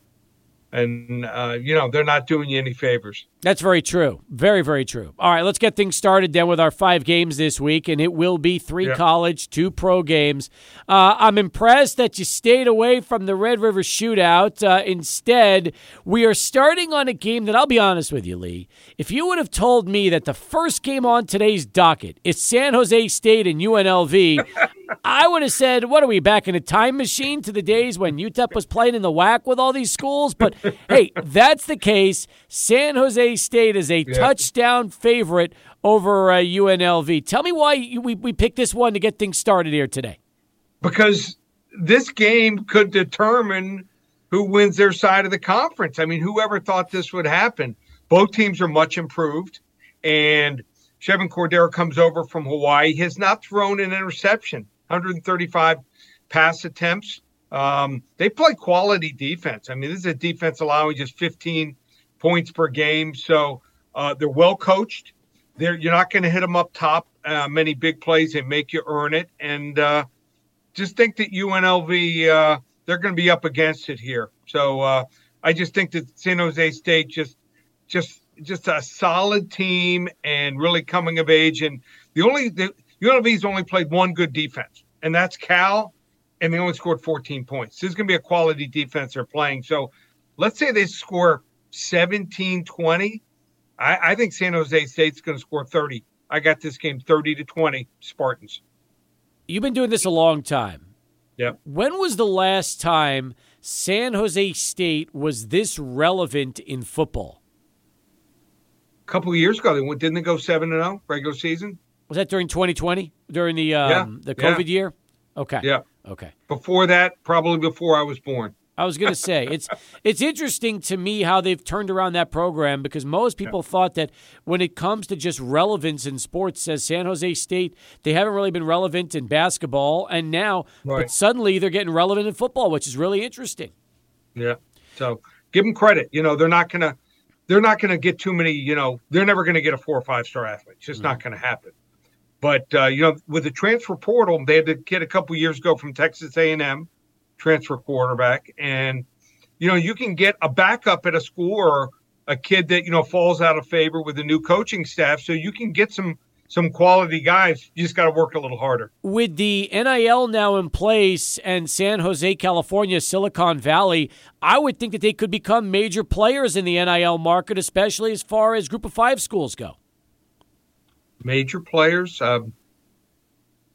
and uh, you know they're not doing you any favors. That's very true. Very very true. All right, let's get things started then with our five games this week, and it will be three yeah. college, two pro games. Uh, I'm impressed that you stayed away from the Red River Shootout. Uh, instead, we are starting on a game that I'll be honest with you, Lee. If you would have told me that the first game on today's docket is San Jose State and UNLV. I would have said, "What are we back in a time machine to the days when UTEP was playing in the WAC with all these schools?" But hey, that's the case. San Jose State is a yeah. touchdown favorite over uh, UNLV. Tell me why we we picked this one to get things started here today. Because this game could determine who wins their side of the conference. I mean, whoever thought this would happen? Both teams are much improved, and Chevan Cordeiro comes over from Hawaii. He has not thrown an interception 135 pass attempts. Um, they play quality defense. I mean, this is a defense allowing just 15 points per game. So uh, they're well coached. They're, you're not going to hit them up top uh, many big plays They make you earn it. And uh, just think that UNLV, uh, they're going to be up against it here. So uh, I just think that San Jose State just, just, just a solid team and really coming of age. And the only, the, UNLV's only played one good defense, and that's Cal, and they only scored 14 points. This is going to be a quality defense they're playing. So let's say they score 17 20. I, I think San Jose State's going to score 30. I got this game 30 to 20 Spartans. You've been doing this a long time. Yeah. When was the last time San Jose State was this relevant in football? A couple of years ago, they went, didn't they go seven and zero oh, regular season? Was that during 2020? During the um, yeah. the COVID yeah. year? Okay. Yeah. Okay. Before that, probably before I was born. I was going to say it's it's interesting to me how they've turned around that program because most people yeah. thought that when it comes to just relevance in sports, as San Jose State, they haven't really been relevant in basketball, and now, right. but suddenly they're getting relevant in football, which is really interesting. Yeah. So give them credit. You know, they're not going to they're not going to get too many. You know, they're never going to get a four or five star athlete. It's just mm-hmm. not going to happen. But uh, you know, with the transfer portal, they had to get a couple years ago from Texas A&M transfer quarterback, and you know, you can get a backup at a school or a kid that you know falls out of favor with the new coaching staff, so you can get some some quality guys. You just got to work a little harder. With the NIL now in place and San Jose, California, Silicon Valley, I would think that they could become major players in the NIL market, especially as far as Group of Five schools go major players, um,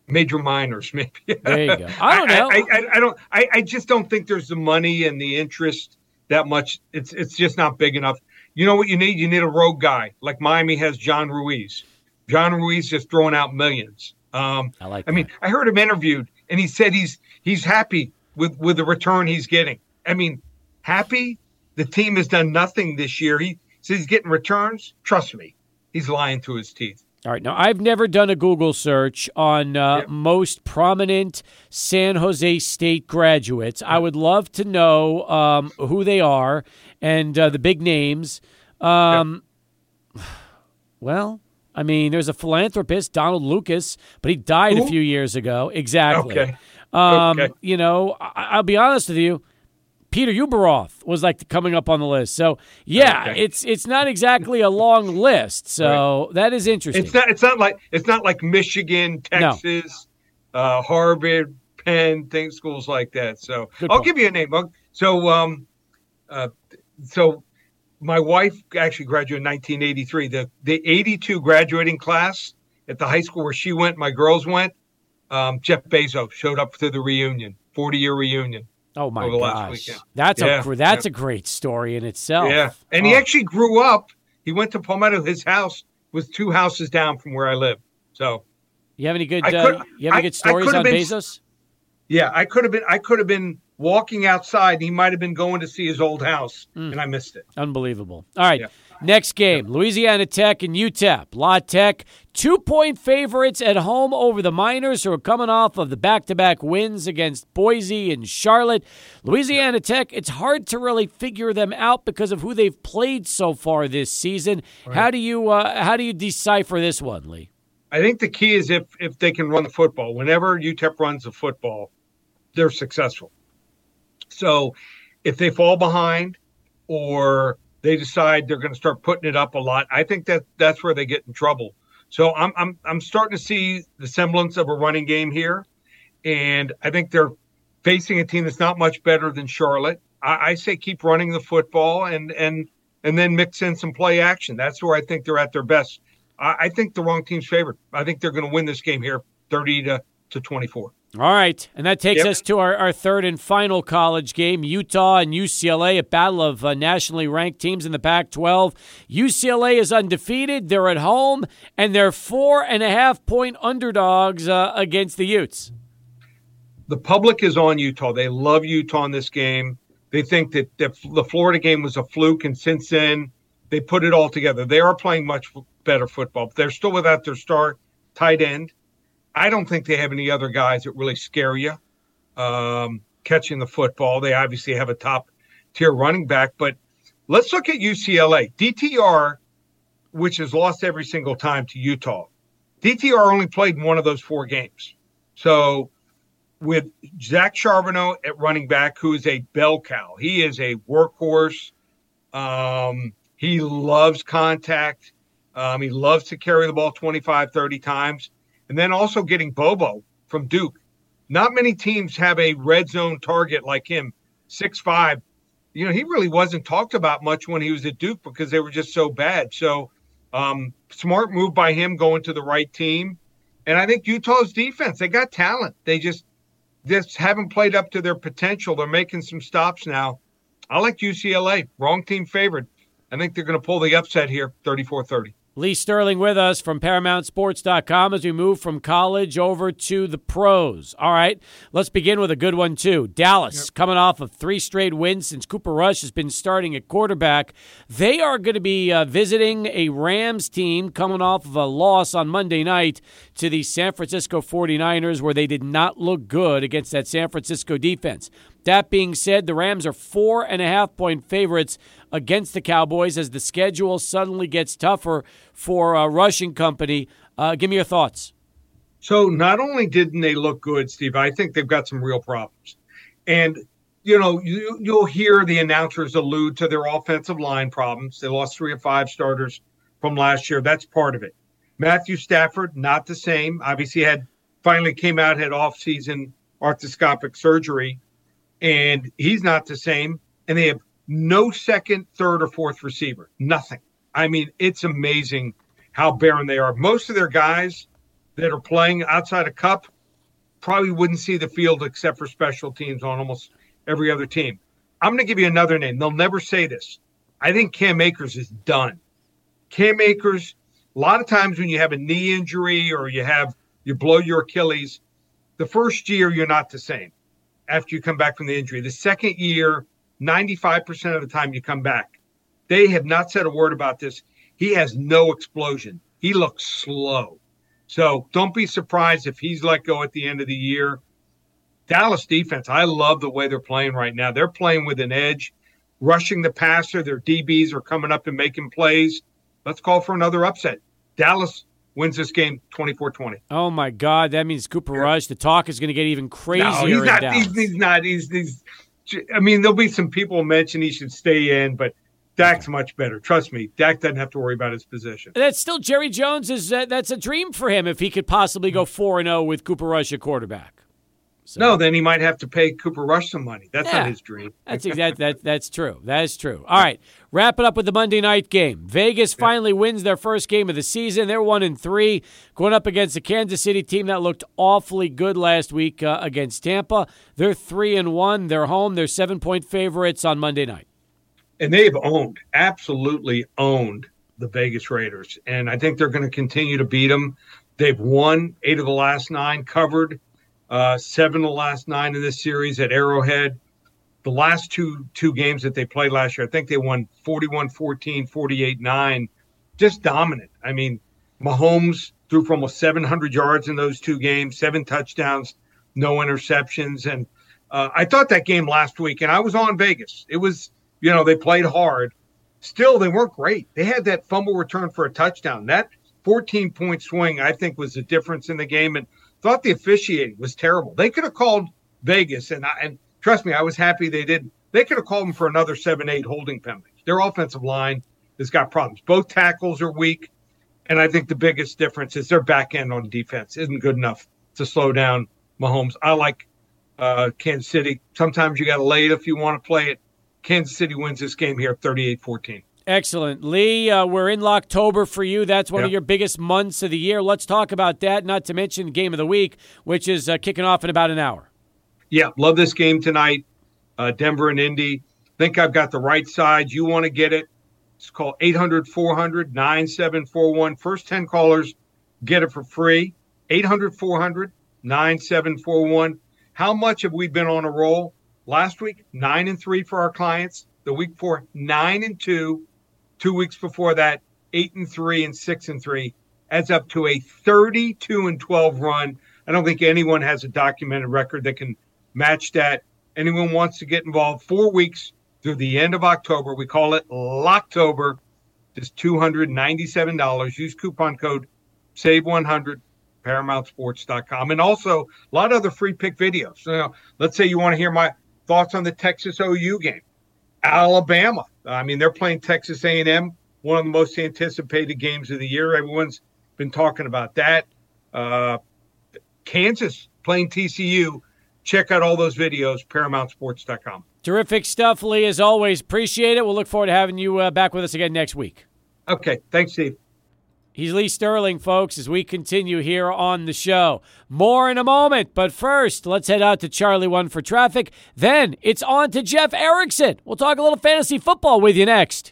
major minors, maybe. There you go. I don't know. I, I, I don't. I, I just don't think there's the money and the interest that much. It's it's just not big enough. You know what you need? You need a rogue guy like Miami has John Ruiz. John Ruiz just throwing out millions. Um, I like. I mean, I heard him interviewed, and he said he's he's happy with with the return he's getting. I mean, happy. The team has done nothing this year. He says he's getting returns. Trust me, he's lying through his teeth. All right. Now, I've never done a Google search on uh, yep. most prominent San Jose State graduates. Yep. I would love to know um, who they are and uh, the big names. Um, yep. Well, I mean, there's a philanthropist, Donald Lucas, but he died a few years ago. Exactly. Okay. Um, okay. You know, I- I'll be honest with you Peter Ueberroth was like coming up on the list. So yeah, Okay. it's it's not exactly a long list. So that is interesting. It's not. It's not like it's not like Michigan, No. Texas, uh, Harvard, Penn, things schools like that. So Good I'll point. give you a name. So um, uh, so my wife actually graduated in 1983. The the 82 graduating class at the high school where she went, my girls went. Um, Jeff Bezos showed up to the reunion, 40 year reunion. Oh my gosh, that's a Yeah, gr- that's yeah. a great story in itself. Yeah, and he Oh. actually grew up. He went to Palmetto. His house was two houses down from where I live. So You have any good? I uh, you have any good stories could on been- Bezos? Yeah, I could have been. I could have been walking outside. And he might have been going to see his old house, Mm. and I missed it. Unbelievable. All right. Yeah. Next game Louisiana Tech and UTEP. La Tech, two point favorites at home over the Miners, who are coming off of the back to back wins against Boise and Charlotte. Louisiana Tech, it's hard to really figure them out because of who they've played so far this season. How do you uh, how do you decipher this one, Lee? I think the key is if if they can run the football. Whenever UTEP runs the football, they're successful. So, if they fall behind, or they decide they're going to start putting it up a lot, I think that that's where they get in trouble. So I'm I'm I'm starting to see the semblance of a running game here, and I think they're facing a team that's not much better than Charlotte. I, I say keep running the football and and and then mix in some play action. That's where I think they're at their best. I, I think the wrong team's favored. I think they're going to win this game here, thirty to to twenty four. All right, and that takes Yep. us to our, our third and final college game Utah and UCLA, a battle of uh, nationally ranked teams in the Pac 12. UCLA is undefeated, they're at home, and they're four and a half point underdogs uh, against the Utes. the public is on Utah. They love Utah in this game. They think that the, the Florida game was a fluke, and since then they put it all together. They are playing much better football. They're still without their star tight end. I don't think they have any other guys that really scare you um, catching the football. They obviously have a top tier running back, but let's look at UCLA. DTR, which has lost every single time to Utah. DTR only played in one of those four games. So with Zach Charbonnet at running back, who is a bell cow. He is a workhorse. Um, he loves contact. Um, he loves to carry the ball 25, 30 times. And then also getting Bobo from Duke. Not many teams have a red zone target like him, six five. You know, he really wasn't talked about much when he was at Duke because they were just so bad. So, um, smart move by him going to the right team. And I think Utah's defense, they got talent. They just just haven't played up to their potential. They're making some stops now. I like UCLA. Wrong team favored. I think they're going to pull the upset here, 34-30. Lee Sterling with us from ParamountSports.com as we move from college over to the pros. All right, let's begin with a good one, too. Dallas, coming off of three straight wins since Cooper Rush has been starting at quarterback. They are going to be uh, visiting a Rams team coming off of a loss on Monday night to the San Francisco 49ers, where they did not look good against that San Francisco defense. That being said, the Rams are four and a half point favorites against the Cowboys as the schedule suddenly gets tougher for a rushing company. Uh, give me your thoughts. So not only didn't they look good, Steve, I think they've got some real problems. And you know, you, you'll hear the announcers allude to their offensive line problems. They lost three or five starters from last year. That's part of it. Matthew Stafford, not the same. Obviously, had finally came out had off-season arthroscopic surgery, and he's not the same. And they have no second, third, or fourth receiver. Nothing. I mean, it's amazing how barren they are. Most of their guys that are playing outside of Kupp probably wouldn't see the field except for special teams on almost every other team. I'm going to give you another name. They'll never say this. I think Cam Akers is done. Cam Akers, a lot of times when you have a knee injury or you have you blow your Achilles, the first year you're not the same after you come back from the injury. The second year, 95% of the time you come back. They have not said a word about this. He has no explosion. He looks slow. So don't be surprised if he's let go at the end of the year. Dallas defense, I love the way they're playing right now. They're playing with an edge, rushing the passer. Their DBs are coming up and making plays. Let's call for another upset. Dallas wins this game 24 20. Oh my God, that means Cooper Rush. The talk is going to get even crazier No, he's not. He's, he's not. He's, he's I mean, there'll be some people mention he should stay in, but Dak's much better. Trust me, Dak doesn't have to worry about his position. That's still Jerry Jones is uh, that's a dream for him if he could possibly go four and zero with Cooper Rush at quarterback. So, no, then he might have to pay Cooper Rush some money. That's yeah, not his dream. that's exactly that. That's true. That is true. All right, wrap it up with the Monday night game. Vegas yeah. finally wins their first game of the season. They're one and three, going up against the Kansas City team that looked awfully good last week uh, against Tampa. They're three and one. They're home. They're seven point favorites on Monday night. And they've owned, absolutely owned the Vegas Raiders, and I think they're going to continue to beat them. They've won eight of the last nine, covered uh, seven of the last nine in this series at Arrowhead. The last two two games that they played last year, I think they won 41-14, 48-9. Just dominant. I mean, Mahomes threw for almost 700 yards in those two games, seven touchdowns, no interceptions. And uh, I thought that game last week, and I was on Vegas. It was, you know, they played hard. Still, they weren't great. They had that fumble return for a touchdown. That 14 point swing, I think, was the difference in the game. And thought the officiating was terrible. They could have called Vegas, and I, and trust me, I was happy they didn't. They could have called them for another seven, eight holding penalties. Their offensive line has got problems. Both tackles are weak, and I think the biggest difference is their back end on defense isn't good enough to slow down Mahomes. I like uh, Kansas City. Sometimes you got to lay it if you want to play it. Kansas City wins this game here 38 14. Excellent. Lee, uh, we're in October for you. That's one yep. of your biggest months of the year. Let's talk about that, not to mention Game of the Week, which is uh, kicking off in about an hour. Yeah, love this game tonight. Uh, Denver and Indy. Think I've got the right side. You want to get it. It's called 800 400 9741. First 10 callers get it for free. 800 400 9741. How much have we been on a roll? Last week, nine and three for our clients. The week before, nine and two Two weeks before that, eight and three and six and three adds up to a 32 and 12 run. I don't think anyone has a documented record that can match that. Anyone wants to get involved, four weeks through the end of October. We call it Locktober. Just $297. Use coupon code SAVE100 ParamountSports.com. And also a lot of other free pick videos. So, let's say you want to hear my thoughts on the Texas OU game. Alabama. I mean, they're playing Texas A&M, one of the most anticipated games of the year. Everyone's been talking about that. Uh, Kansas playing TCU. Check out all those videos, ParamountSports.com. Terrific stuff, Lee. As always, appreciate it. We'll look forward to having you uh, back with us again next week. Okay. Thanks, Steve. He's Lee Sterling, folks, as we continue here on the show. More in a moment, but first, let's head out to Charlie One for traffic. Then it's on to Jeff Erickson. We'll talk a little fantasy football with you next.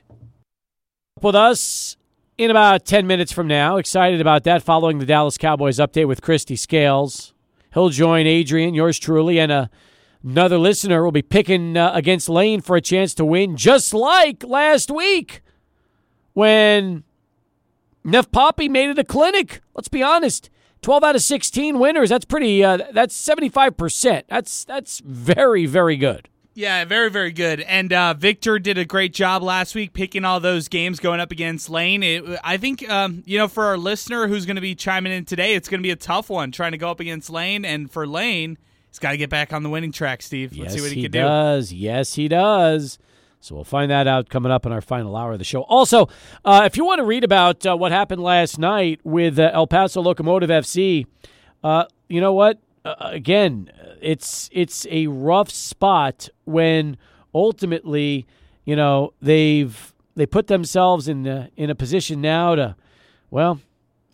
With us in about 10 minutes from now. Excited about that following the Dallas Cowboys update with Kristi Scales. He'll join Adrian, yours truly, and uh, another listener will be picking uh, against Lane for a chance to win, just like last week when Neff Poppy made it a clinic. Let's be honest. 12 out of 16 winners. That's pretty uh, that's 75%. That's that's very very good. Yeah, very, very good. And uh, Victor did a great job last week picking all those games going up against Lane. It, I think, um, you know, for our listener who's going to be chiming in today, it's going to be a tough one trying to go up against Lane. And for Lane, he's got to get back on the winning track, Steve. Let's yes, see what he, he can does. do. Yes, he does. So we'll find that out coming up in our final hour of the show. Also, uh, if you want to read about uh, what happened last night with uh, El Paso Locomotive FC, uh, you know what? Uh, again, it's it's a rough spot when ultimately, you know, they've they put themselves in the, in a position now to, well,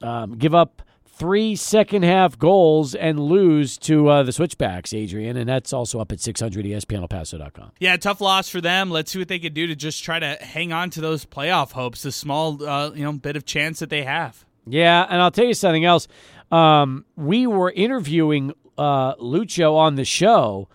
um, give up three second half goals and lose to uh, the Switchbacks, Adrian, and that's also up at 600 ESPNElPaso.com. Yeah, tough loss for them. Let's see what they could do to just try to hang on to those playoff hopes, the small uh, you know bit of chance that they have. Yeah, and I'll tell you something else. Um, we were interviewing uh, Lucho on the show,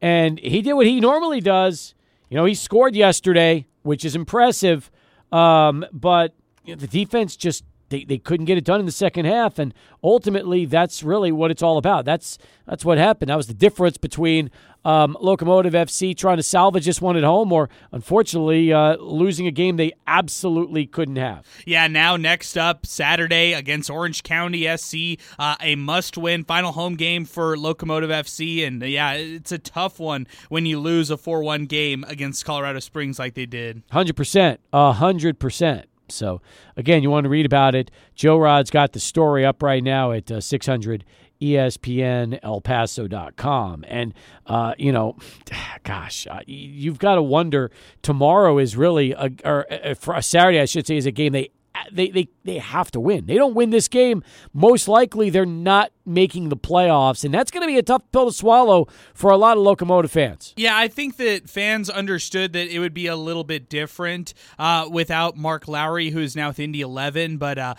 and he did what he normally does. You know, he scored yesterday, which is impressive, um, but the defense just they, they couldn't get it done in the second half, and ultimately that's really what it's all about. That's that's what happened. That was the difference between um, Locomotive FC trying to salvage this one at home, or unfortunately uh, losing a game they absolutely couldn't have. Yeah, now next up Saturday against Orange County SC, uh, a must-win final home game for Locomotive FC, and uh, yeah, it's a tough one when you lose a four-one game against Colorado Springs like they did. Hundred percent, hundred percent. So again, you want to read about it. Joe Rod's got the story up right now at uh, 600 ESPNElPaso.com. And, uh, you know, gosh, uh, you've got to wonder tomorrow is really, a, or uh, for a Saturday, I should say, is a game they they, they, they have to win. They don't win this game, most likely they're not making the playoffs, and that's going to be a tough pill to swallow for a lot of locomotive fans. Yeah, I think that fans understood that it would be a little bit different uh, without Mark Lowry, who is now with Indy 11. But uh,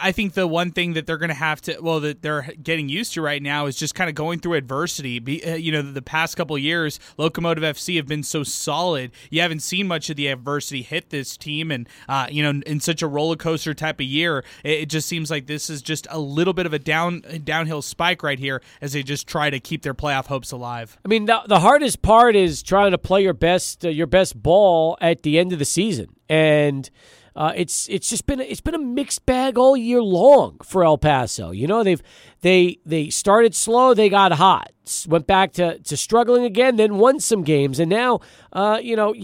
I think the one thing that they're going to have to, well, that they're getting used to right now is just kind of going through adversity. Be, uh, you know, the past couple years, Locomotive FC have been so solid. You haven't seen much of the adversity hit this team, and uh, you know, in such a roller coaster type of year, it, just seems like this is just a little bit of a down downhill spike right here as they just try to keep their playoff hopes alive. I mean, the, the hardest part is trying to play your best uh, your best ball at the end of the season, and uh, it's it's just been it's been a mixed bag all year long for El Paso. You know, they've they they started slow, they got hot, went back to, to struggling again, then won some games, and now uh, you know.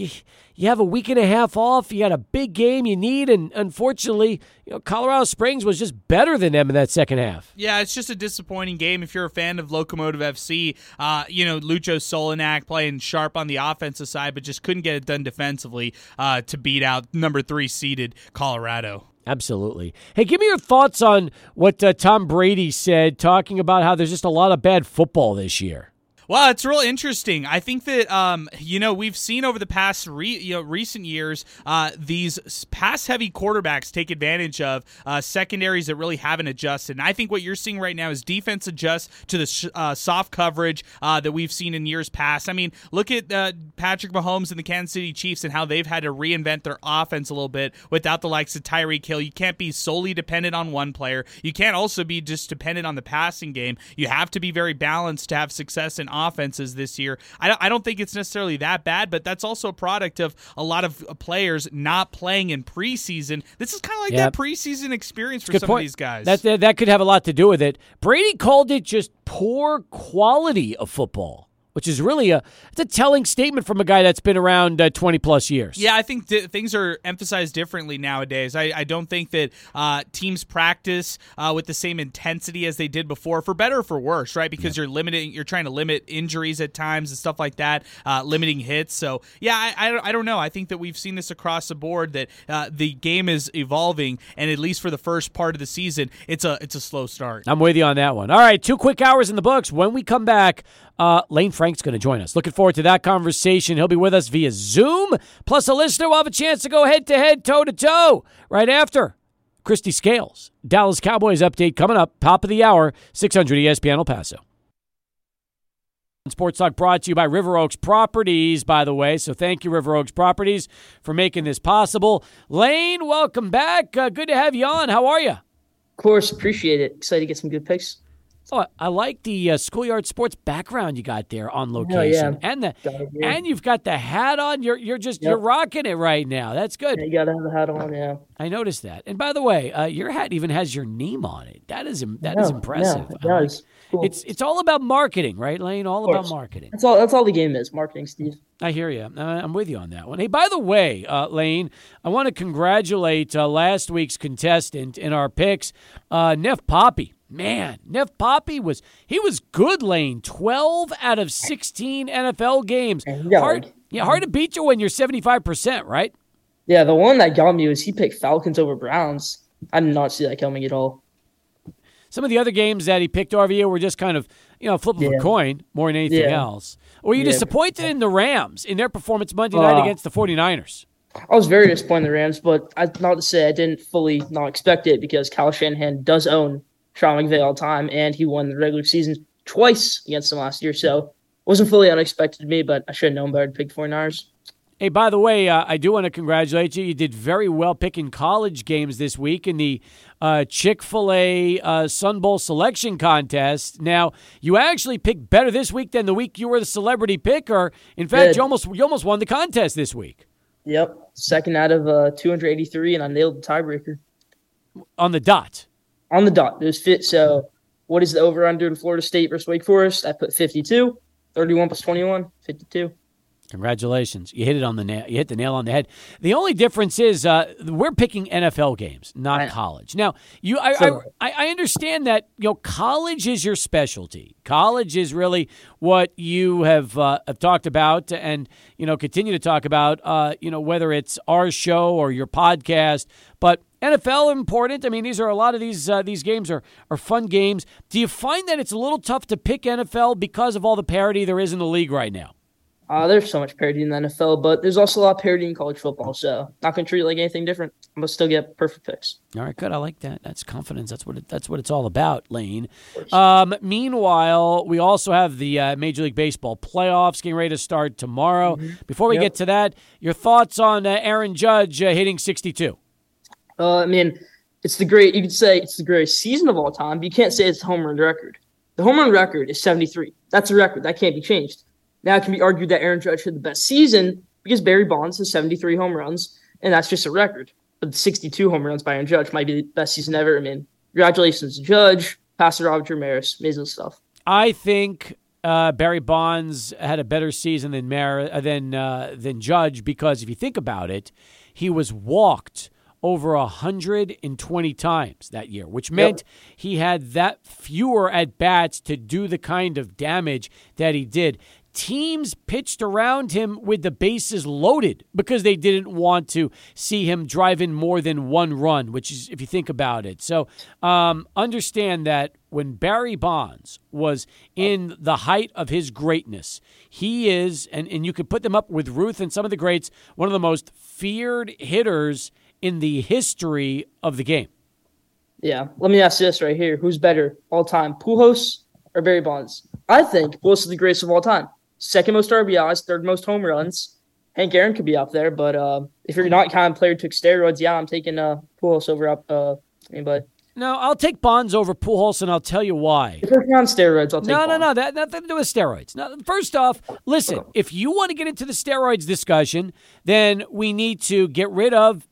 You, have a week and a half off. You got a big game you need, and unfortunately, you know, Colorado Springs was just better than them in that second half. Yeah, it's just a disappointing game if you're a fan of Locomotive FC. Uh, you know, Lucho Solignac playing sharp on the offensive side, but just couldn't get it done defensively uh, to beat out number three seeded Colorado. Absolutely. Hey, give me your thoughts on what uh, Tom Brady said, talking about how there's just a lot of bad football this year. Well, it's real interesting. I think that um, you know we've seen over the past re- you know, recent years uh, these pass-heavy quarterbacks take advantage of uh, secondaries that really haven't adjusted. And I think what you're seeing right now is defense adjust to the sh- uh, soft coverage uh, that we've seen in years past. I mean, look at uh, Patrick Mahomes and the Kansas City Chiefs and how they've had to reinvent their offense a little bit without the likes of Tyreek Hill. You can't be solely dependent on one player. You can't also be just dependent on the passing game. You have to be very balanced to have success in offenses this year. I don't, I don't think it's necessarily that bad, but that's also a product of a lot of players not playing in preseason. This is kind of like yep. that preseason experience for some point. of these guys. That, that, that could have a lot to do with it. Brady called it just poor quality of football which is really a it's a telling statement from a guy that's been around uh, 20 plus years. Yeah, I think th- things are emphasized differently nowadays. I, I don't think that uh, teams practice uh, with the same intensity as they did before, for better or for worse, right? Because yeah. you're limiting, you're trying to limit injuries at times and stuff like that, uh, limiting hits. So yeah, I, I, I, don't know. I think that we've seen this across the board that uh, the game is evolving, and at least for the first part of the season, it's a it's a slow start. I'm with you on that one. All right, two quick hours in the books. When we come back, uh, Lane Frank's going to join us. Looking forward to that conversation. He'll be with us via Zoom. Plus, a listener will have a chance to go head to head, toe to toe, right after. Kristi Scales, Dallas Cowboys update coming up, top of the hour, 600 ESPN El Paso. Sports Talk brought to you by River Oaks Properties, by the way. So thank you, River Oaks Properties, for making this possible. Lane, welcome back. Uh, good to have you on. How are you? Of course, appreciate it. Excited to get some good picks. Oh, I like the uh, schoolyard sports background you got there on location, yeah. and the and you've got the hat on. You're you're just yep. you're rocking it right now. That's good. Yeah, you gotta have the hat on. Yeah, I noticed that. And by the way, uh, your hat even has your name on it. That is that is impressive. Yeah, it does. Cool. It's it's all about marketing, right, Lane? All about marketing. That's all. That's all the game is. Marketing, Steve. I hear you. Uh, I'm with you on that one. Hey, by the way, uh, Lane, I want to congratulate uh, last week's contestant in our picks, uh, Neff Poppy man, Neff Poppy was he was good lane. Twelve out of sixteen NFL games. Hard, yeah, hard to beat you when you're seventy five percent, right? Yeah, the one that got me was he picked Falcons over Browns. I did not see that coming at all. Some of the other games that he picked over were just kind of, you know, flip of yeah. a coin more than anything yeah. else. Were you yeah. disappointed in the Rams in their performance Monday night uh, against the 49ers? I was very disappointed in the Rams, but I not to say I didn't fully not expect it because Kyle Shanahan does own Sean McVay all time, and he won the regular season twice against them last year. So it wasn't fully unexpected to me, but I should have known better to pick 49ers. Hey, by the way, uh, I do want to congratulate you. You did very well picking college games this week in the uh, Chick fil A uh, Sun Bowl selection contest. Now, you actually picked better this week than the week you were the celebrity picker. In fact, you almost, you almost won the contest this week Yep. Second out of uh, 283, and I nailed the tiebreaker on the dot. On the dot. It was fit. So, what is the over under in Florida State versus Wake Forest? I put 52. 31 plus 21, 52. Congratulations. You hit it on the nail. You hit the nail on the head. The only difference is uh, we're picking NFL games, not college. Now, you I, So- I, I understand that, you know, college is your specialty. College is really what you have, uh, have talked about and, you know, continue to talk about, uh, you know, whether it's our show or your podcast. But NFL important. I mean, these are a lot of these uh, these games are are fun games. Do you find that it's a little tough to pick NFL because of all the parity there is in the league right now? Uh, there's so much parity in the NFL, but there's also a lot of parity in college football. So, not going to treat it like anything different. I'm going to still get perfect picks. All right, good. I like that. That's confidence. That's what it, that's what it's all about, Lane. Um, meanwhile, we also have the uh, Major League Baseball playoffs getting ready to start tomorrow. Before we Yep. get to that, your thoughts on uh, Aaron Judge uh, hitting 62? Uh, I mean, it's the great, you could say it's the greatest season of all time, but you can't say it's the home run record. The home run record is 73. That's a record. That can't be changed. Now, it can be argued that Aaron Judge had the best season because Barry Bonds has 73 home runs, and that's just a record. But 62 home runs by Aaron Judge might be the best season ever. I mean, congratulations Judge, Pastor Roger Maris. Amazing stuff. I think uh, Barry Bonds had a better season than Mar- uh, than uh, than Judge because if you think about it, he was walked over 120 times that year, which meant he had that fewer at bats to do the kind of damage that he did. Teams pitched around him with the bases loaded because they didn't want to see him drive in more than one run, which is, if you think about it. So, um, understand that when Barry Bonds was in the height of his greatness, he is, and, and you could put them up with Ruth and some of the greats, one of the most feared hitters in the history of the game. Yeah. Let me ask you this right here. Who's better all time, Pujols or Barry Bonds? I think Pujols is the greatest of all time. Second most RBIs, third most home runs. Hank Aaron could be up there, but uh, if you're not kind of player took steroids, yeah, I'm taking uh, Pujols over up uh, anybody. No, I'll take Bonds over Pujols, and I'll tell you why. If you're on steroids, I'll take No, no, Bonds. no. That nothing to do with steroids. No, first off, listen. If you want to get into the steroids discussion, then we need to get rid of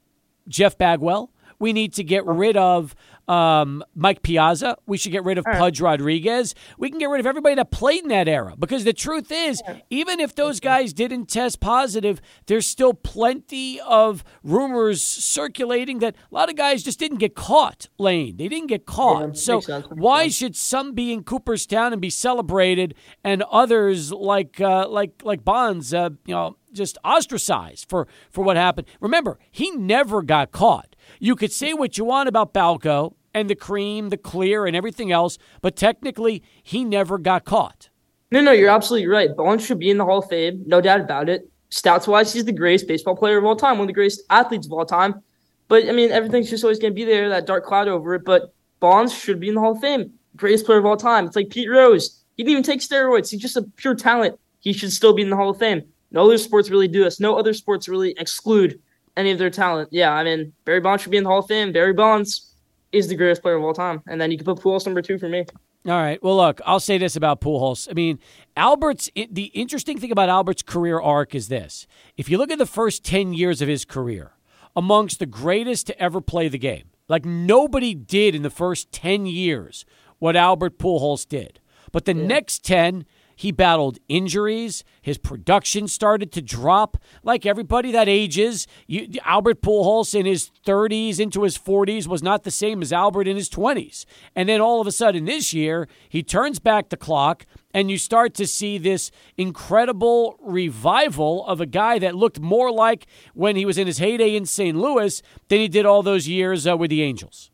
Jeff Bagwell. We need to get rid of um, Mike Piazza. We should get rid of Pudge Rodriguez. We can get rid of everybody that played in that era because the truth is, even if those guys didn't test positive, there's still plenty of rumors circulating that a lot of guys just didn't get caught. Lane, they didn't get caught. makes so why sense. should some be in Cooperstown and be celebrated, and others like uh, like like Bonds, uh, you know, just ostracized for for what happened? Remember, he never got caught. You could say what you want about Balco and the cream, the clear, and everything else, but technically, he never got caught. No, no, you're absolutely right. Bonds should be in the Hall of Fame, no doubt about it. Stats wise, he's the greatest baseball player of all time, one of the greatest athletes of all time. But I mean, everything's just always going to be there, that dark cloud over it. But Bonds should be in the Hall of Fame, greatest player of all time. It's like Pete Rose. He didn't even take steroids. He's just a pure talent. He should still be in the Hall of Fame. No other sports really do this. No other sports really exclude any of their talent. Yeah, I mean, Barry Bonds should be in the Hall of Fame. Barry Bonds is the greatest player of all time. And then you can put Pujols number two for me. All right. Well, look, I'll say this about Pujols. I mean, Albert's the interesting thing about Albert's career arc is this: if you look at the first ten years of his career, amongst the greatest to ever play the game, like nobody did in the first ten years what Albert Pujols did. But the next ten, he battled injuries. His production started to drop. Like everybody that ages, you, Albert Pujols in his 30s into his 40s was not the same as Albert in his 20s. And then all of a sudden this year, he turns back the clock and you start to see this incredible revival of a guy that looked more like when he was in his heyday in St. Louis than he did all those years uh, with the Angels.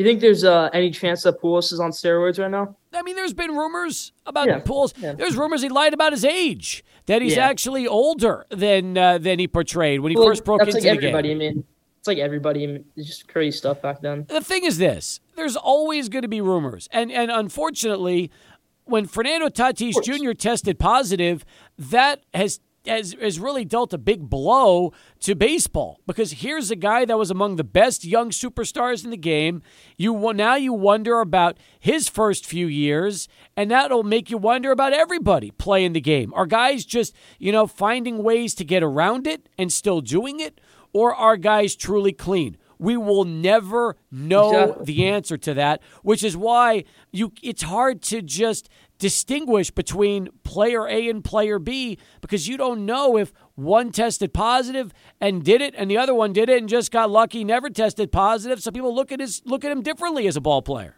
You think there's uh, any chance that Pujols is on steroids right now? I mean, there's been rumors about Yeah, yeah. There's rumors he lied about his age, that he's Yeah. actually older than uh, than he portrayed when he Well, first broke into like the everybody. game. I mean, it's like everybody. It's just crazy stuff back then. The thing is this: there's always going to be rumors, and and unfortunately, when Fernando Tatis. Jr. tested positive, that has has, has really dealt a big blow to baseball because here's a guy that was among the best young superstars in the game. You now you wonder about his first few years, and that'll make you wonder about everybody playing the game. Are guys just you know finding ways to get around it and still doing it, or are guys truly clean? We will never know exactly. the answer to that, which is why you it's hard to just distinguish between player A and player B because you don't know if one tested positive and did it and the other one did it and just got lucky never tested positive so people look at his look at him differently as a ball player.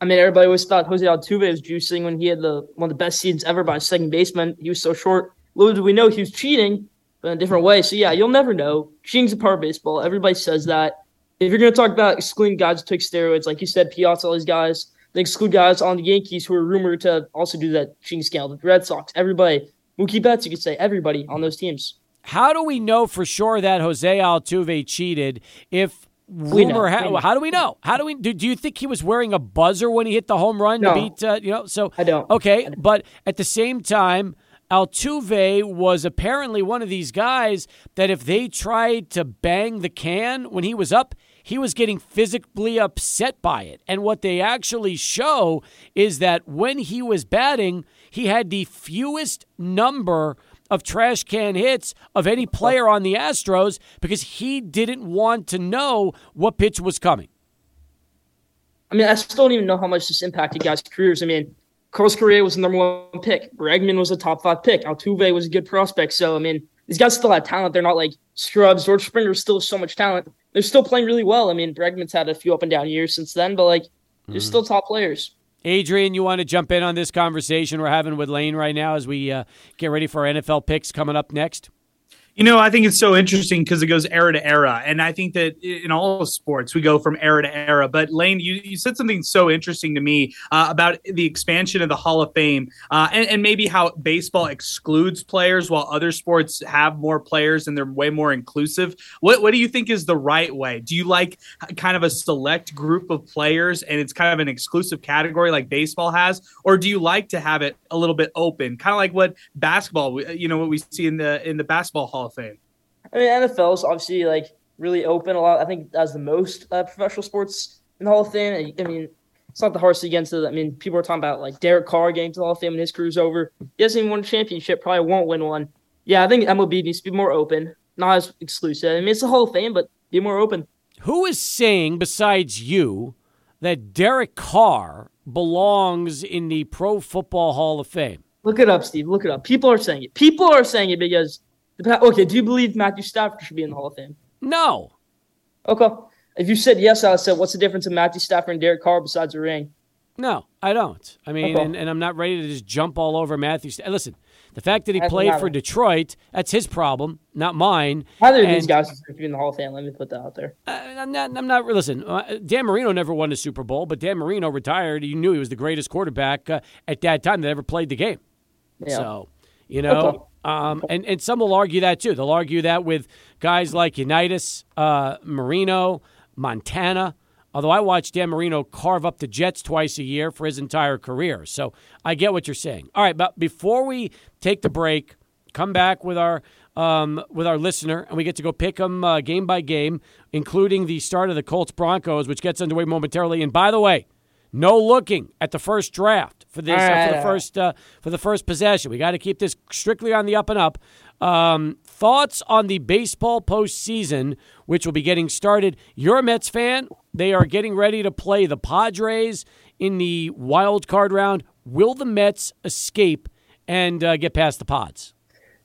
I mean, everybody always thought Jose Altuve was juicing when he had the one of the best seasons ever by a second baseman. He was so short. Little did we know he was cheating, but in a different way. So yeah, you'll never know. Cheating's a part of baseball. Everybody says that. If you're going to talk about excluding guys who took steroids, like you said, Piazza, all these guys, they exclude guys on the Yankees who are rumored to also do that cheating scale. The Red Sox, everybody, Mookie Betts, you could say everybody on those teams. How do we know for sure that Jose Altuve cheated? If rumor, ha- how do we know? How do we? Do, do you think he was wearing a buzzer when he hit the home run no. to beat? Uh, you know, so I don't. Okay, don't. but at the same time, Altuve was apparently one of these guys that if they tried to bang the can when he was up, he was getting physically upset by it. And what they actually show is that when he was batting, he had the fewest number of trash can hits of any player on the Astros because he didn't want to know what pitch was coming. I mean, I still don't even know how much this impacted guys' careers. I mean, Carlos Correa was the number one pick. Bregman was a top five pick. Altuve was a good prospect. So, I mean, these guys still have talent. They're not like scrubs. George Springer's still so much talent. They're still playing really well. I mean, Bregman's had a few up and down years since then, but like, they're mm. still top players. Adrian, you want to jump in on this conversation we're having with Lane right now as we uh, get ready for our NFL picks coming up next? You know, I think it's so interesting because it goes era to era. And I think that in all sports, we go from era to era. But Lane, you, you said something so interesting to me uh, about the expansion of the Hall of Fame uh, and, and, maybe how baseball excludes players while other sports have more players and they're way more inclusive. What, what do you think is the right way? Do you like kind of a select group of players and it's kind of an exclusive category like baseball has? Or do you like to have it a little bit open, kind of like what basketball, you know, what we see in the in the basketball Hall Hall of Fame? I mean, NFL is obviously like really open. A lot, I think, as the most uh, professional sports in the Hall of Fame. I mean, it's not the hardest against it. I mean, people are talking about like Derek Carr getting to the Hall of Fame and his career's over. He hasn't even won a championship. Probably won't win one. Yeah, I think MLB needs to be more open, not as exclusive. I mean, it's the Hall of Fame, but be more open. Who is saying besides you that Derek Carr belongs in the Pro Football Hall of Fame? Look it up, Steve. Look it up. People are saying it. People are saying it because Okay, do you believe Matthew Stafford should be in the Hall of Fame? No. Okay. If you said yes, I would say, what's the difference in Matthew Stafford and Derek Carr besides a ring? No, I don't. I mean, okay. and, and, I'm not ready to just jump all over Matthew. St- Listen, the fact that he played for Detroit, that's his problem, not mine. Neither of these guys should be in the Hall of Fame. Let me put that out there. Uh, I'm not. I'm not. Listen, uh, Dan Marino never won a Super Bowl, but Dan Marino retired. You knew he was the greatest quarterback uh, at that time that ever played the game. Yeah. So, you know. Okay. Um, and, and some will argue that too. They'll argue that with guys like Unitas, uh, Marino, Montana. Although I watched Dan Marino carve up the Jets twice a year for his entire career. So I get what you're saying. All right, but before we take the break, come back with our um, with our listener, and we get to go pick them uh, game by game, including the start of the Colts Broncos, which gets underway momentarily. And by the way, no looking at the first draft for this right, uh, for the first uh, for the first possession. We got to keep this strictly on the up and up. Um, thoughts on the baseball postseason, which will be getting started. You're a Mets fan. They are getting ready to play the Padres in the wild card round. Will the Mets escape and uh, get past the Pods?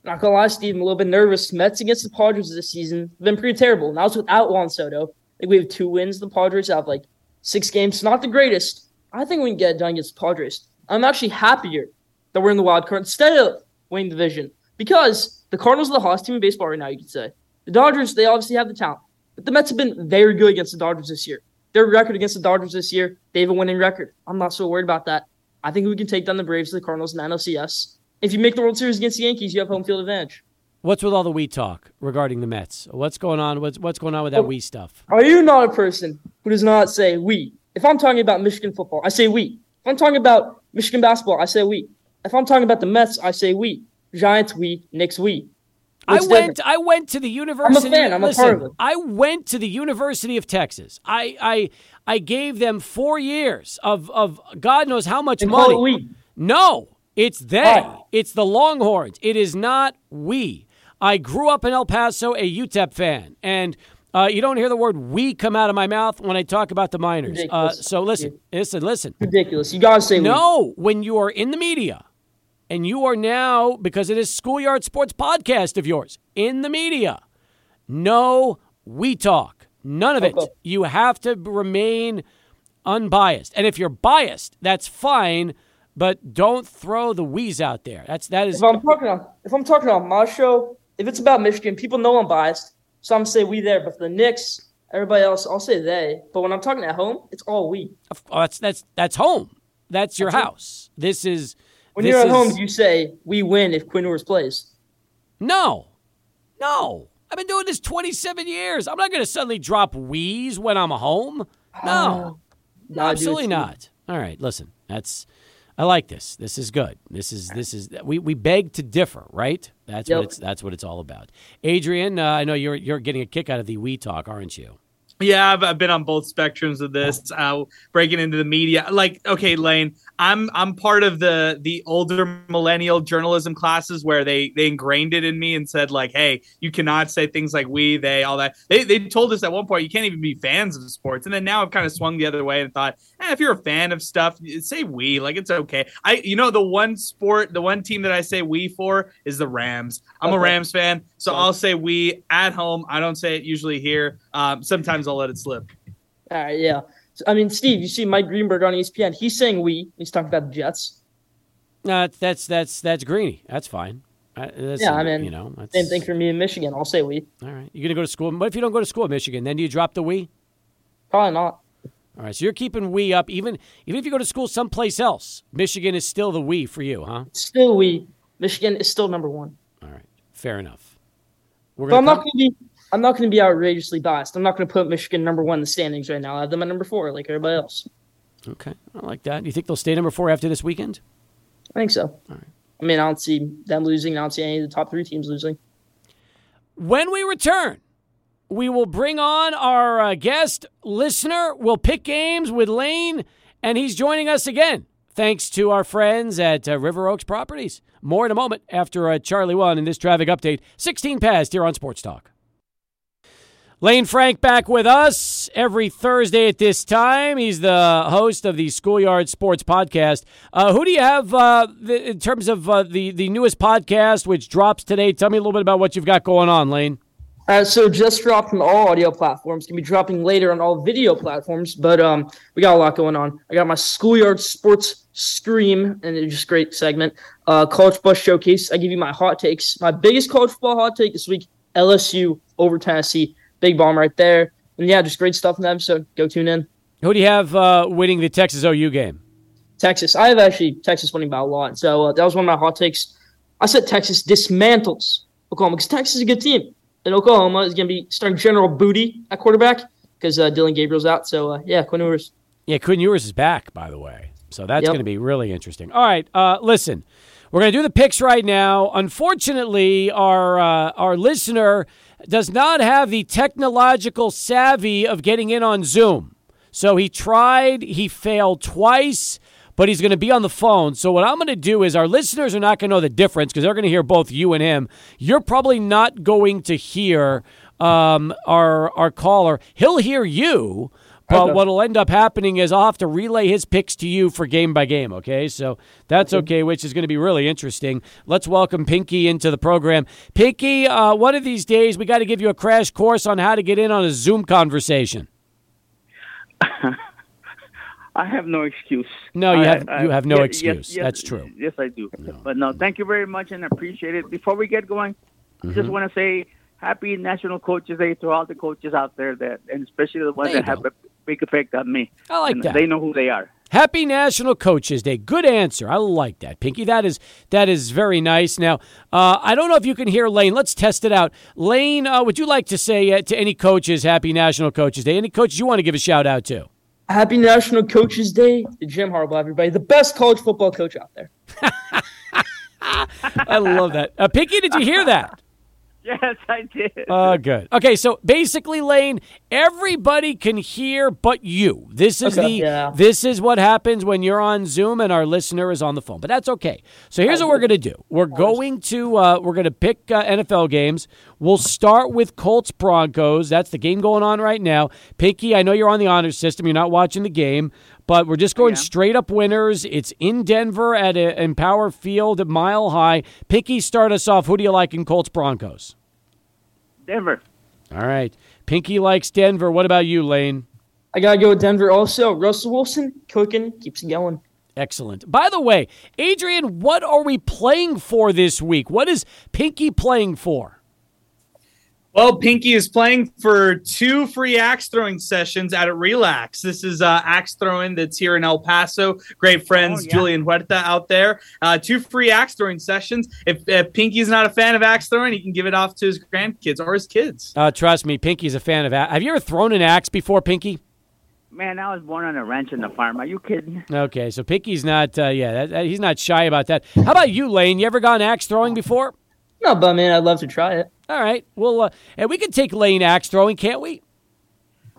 Not gonna lie, Steve, I'm a little bit nervous. Mets against the Padres this season have been pretty terrible. Now it's without Juan Soto. I think we have two wins. The Padres have like Six games, not the greatest. I think we can get it done against the Padres. I'm actually happier that we're in the wild card instead of winning the division because the Cardinals are the hottest team in baseball right now, you could say. The Dodgers, they obviously have the talent, but the Mets have been very good against the Dodgers this year. Their record against the Dodgers this year, they have a winning record. I'm not so worried about that. I think we can take down the Braves, the Cardinals, and the NLCS. If you make the World Series against the Yankees, you have home field advantage. What's with all the we talk regarding the Mets? What's going on? What's what's going on with that oh, we stuff? Are you not a person who does not say we? If I'm talking about Michigan football, I say we. If I'm talking about Michigan basketball, I say we. If I'm talking about the Mets, I say we. Giants we, Knicks we. I went. different? I went to the University. I'm a fan. I'm a part of it. I went to the University of Texas. I I I gave them four years of of God knows how much And money. it we. No, it's they. It's the Longhorns. It is not we. I grew up in El Paso, a UTEP fan, and uh, you don't hear the word "we" come out of my mouth when I talk about the Miners. Uh, so listen, listen, listen. Ridiculous. You gotta say we. No, when you are in the media and you are now, because it is Schoolyard Sports podcast of yours, in the media, no we talk. None of it. Okay. You have to remain unbiased. And if you're biased, that's fine, but don't throw the we's out there. That's that is If I'm talking on if I'm talking on my show, if it's about Michigan, people know I'm biased, so I'm say we there. But for the Knicks, everybody else, I'll say they. But when I'm talking at home, it's all we. oh, that's that's that's home. That's your That's it. house. This is When this you're at is- home, you say we win if Quinn Ewers plays. No, no. I've been doing this 27 years. I'm not going to suddenly drop wheeze when I'm home. No, Nah, dude, absolutely not. All right, listen. That's I like this. This is good. This is this is we we beg to differ, right? That's what it's that's what it's all about. Adrian, uh, I know you're you're getting a kick out of the we talk, aren't you? Yeah, I've, I've been on both spectrums of this, uh, breaking into the media. Like, okay, Lane, I'm I'm part of the the older millennial journalism classes where they they ingrained it in me and said like, hey, you cannot say things like we, they, all that. They they told us at one point you can't even be fans of sports, and then now I've kind of swung the other way and thought, eh, if you're a fan of stuff, say we, like it's okay. I you know the one sport, the one team that I say we for is the Rams. I'm a Rams fan, so I'll say we at home. I don't say it usually here. Um, sometimes I'll let it slip. All right, yeah. I mean, Steve, you see Mike Greenberg on ESPN. He's saying we. He's talking about the Jets. No, that's that's that's greeny. That's fine. Uh, that's, Yeah, I mean, you know, Same thing for me in Michigan. I'll say we. All right, you're gonna go to school. What if you don't go to school in Michigan? Then do you drop the we? Probably not. All right, so you're keeping we up even even if you go to school someplace else. Michigan is still the we for you, huh? Still we. Michigan is still number one. All right, fair enough. We're But I'm gonna not going to be. I'm not going to be outrageously biased. I'm not going to put Michigan number one in the standings right now. I have them at number four, like everybody else. okay. I like that. Do you think they'll stay number four after this weekend? I think so. I mean, I don't see them losing. I don't see any of the top three teams losing. When we return, we will bring on our uh, guest listener. We'll pick games with Lane, and he's joining us again. Thanks to our friends at uh, River Oaks Properties. More in a moment after uh, Charlie One in this traffic update. 16 past here on Sports Talk. Lane Frank back with us every Thursday at this time. He's the host of the Schoolyard Sports Podcast. Uh, who do you have uh, the, in terms of uh, the the newest podcast, which drops today? Tell me a little bit about what you've got going on, Lane. Right, so just dropped on all audio platforms. Can be dropping later on all video platforms, but um, we got a lot going on. I got my schoolyard sports stream, and it's just a great segment. Uh, college bus showcase. I give you my hot takes. My biggest college football hot take this week: LSU over Tennessee. Big bomb right there. And yeah, just great stuff in the episode. Go tune in. Who do you have uh, winning the Texas OU game? Texas. I have actually Texas winning by a lot. So uh, that was one of my hot takes. I said Texas dismantles Oklahoma because Texas is a good team. And Oklahoma is going to be starting General Booty at quarterback because uh, Dillon Gabriel's out. So, uh, yeah, Quinn Ewers. Yeah, Quinn Ewers is back, by the way. So that's Yep. going to be really interesting. All right, uh, listen, we're going to do the picks right now. Unfortunately, our uh, our listener does not have the technological savvy of getting in on Zoom. So he tried, he failed twice, but he's going to be on the phone. So what I'm going to do is our listeners are not going to know the difference because they're going to hear both you and him. You're probably not going to hear um, our our caller. He'll hear you. But what'll end up happening is I'll have to relay his picks to you for game by game, okay? So that's okay, which is going to be really interesting. Let's welcome Pinky into the program. Pinky, uh, one of these days we got to give you a crash course on how to get in on a Zoom conversation. I have no excuse. No, you I- have- I- you have no yes, excuse. Yes, That's true. Yes, I do. But no, thank you very much and appreciate it. Before we get going, I Mm-hmm. just want to say happy National Coaches Day to all the coaches out there that, and especially the ones that have go. Big effect on me. I like And that. They know who they are. Happy National Coaches Day. Good answer. I like that, Pinky. That is that is very nice. Now, uh, I don't know if you can hear Lane. Let's test it out. Lane, uh, would you like to say uh, to any coaches, Happy National Coaches Day? Any coaches you want to give a shout out to? Happy National Coaches Day to Jim Harbaugh, everybody. The best college football coach out there. I love that. Uh, Pinky, did you hear that? Yes, I did. Oh, good. Okay, so basically, Lane, everybody can hear but you. This is Okay, the yeah. this is what happens when you're on Zoom and our listener is on the phone. But that's okay. So here's what we're gonna do. We're going to uh, we're gonna pick uh, NFL games. We'll start with Colts Broncos. That's the game going on right now. Pinky, I know you're on the honor system. You're not watching the game. But we're just going Yeah. straight up winners. It's in Denver at a, Empower Field at Mile High. Pinky, start us off. Who do you like in Colts Broncos? Denver. All right. Pinky likes Denver. What about you, Lane? I gotta go with Denver also. Russell Wilson cooking keeps it going. Excellent. By the way, Adrian, what are we playing for this week? What is Pinky playing for? Well, Pinky is playing for two free axe throwing sessions at Relax. This is uh, axe throwing that's here in El Paso. Great friends, Oh, yeah. Julian Huerta out there. Uh, two free axe throwing sessions. If, if Pinky's not a fan of axe throwing, he can give it off to his grandkids or his kids. Uh, trust me, Pinky's a fan of. A- Have you ever thrown an axe before, Pinky? Man, I was born on a ranch in the farm. Are you kidding? Okay, so Pinky's not. Uh, yeah, that, that- he's not shy about that. How about you, Lane? You ever gone axe throwing before? No, but man, I'd love to try it. All right. Well, uh, and we can take Lane axe throwing, can't we?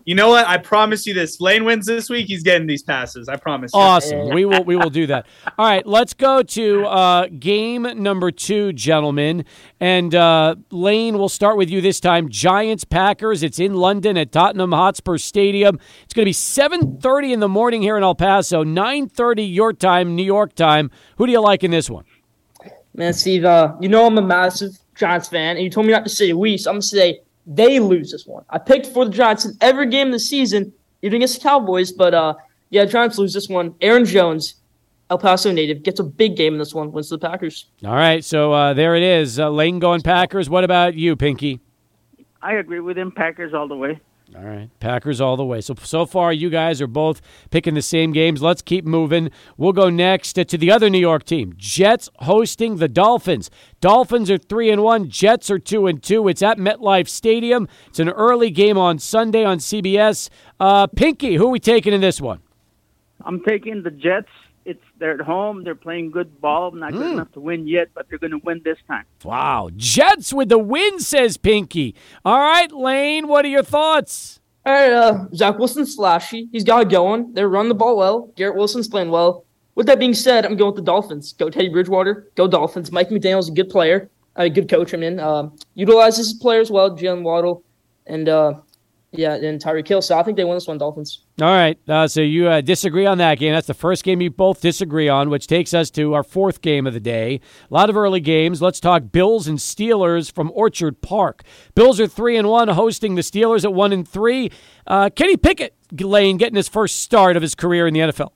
You know what? I promise you this. Lane wins this week. He's getting these passes. I promise you. Awesome. We will we will do that. All right, let's go to uh, game number two, gentlemen. And uh, Lane, we'll start with you this time. Giants Packers. It's in London at Tottenham Hotspur Stadium. It's going to be seven thirty in the morning here in El Paso. Nine thirty your time, New York time. Who do you like in this one? Man, Steve, uh, you know I'm a massive Giants fan, and you told me not to say we, so I'm gonna say they lose this one. I picked for the Giants in every game of the season, even against the Cowboys, but uh, yeah, Giants lose this one. Aaron Jones, El Paso native, gets a big game in this one, wins to the Packers. All right, so uh, there it is. Uh, Lane going Packers. What about you, Pinky? I agree with him. Packers all the way. All right, Packers all the way. So so far, you guys are both picking the same games. Let's keep moving. We'll go next to the other New York team, Jets hosting the Dolphins. Dolphins are three and one. Jets are two and two. It's at MetLife Stadium. It's an early game on Sunday on CBS. Uh, Pinky, who are we taking in this one? I'm taking the Jets. It's they're at home. They're playing good ball. Not good enough to win yet, but they're going to win this time. Wow, Jets with the win, says Pinky. All right, Lane, what are your thoughts? All right, uh, Zach Wilson's flashy. He's got it going. They run the ball well. Garrett Wilson's playing well. With that being said, I'm going with the Dolphins. Go Teddy Bridgewater. Go Dolphins. Mike McDaniel's a good player, a good coach. I mean, uh, utilizes his players well. Jaylen Waddle, and uh, yeah, and Tyreek Hill. So I think they win this one, Dolphins. All right. Uh, so you uh, disagree on that game. That's the first game you both disagree on, which takes us to our fourth game of the day. A lot of early games. Let's talk Bills and Steelers from Orchard Park. Bills are three and one, hosting the Steelers at one and three. Uh, Kenny Pickett, Lane, getting his first start of his career in the NFL.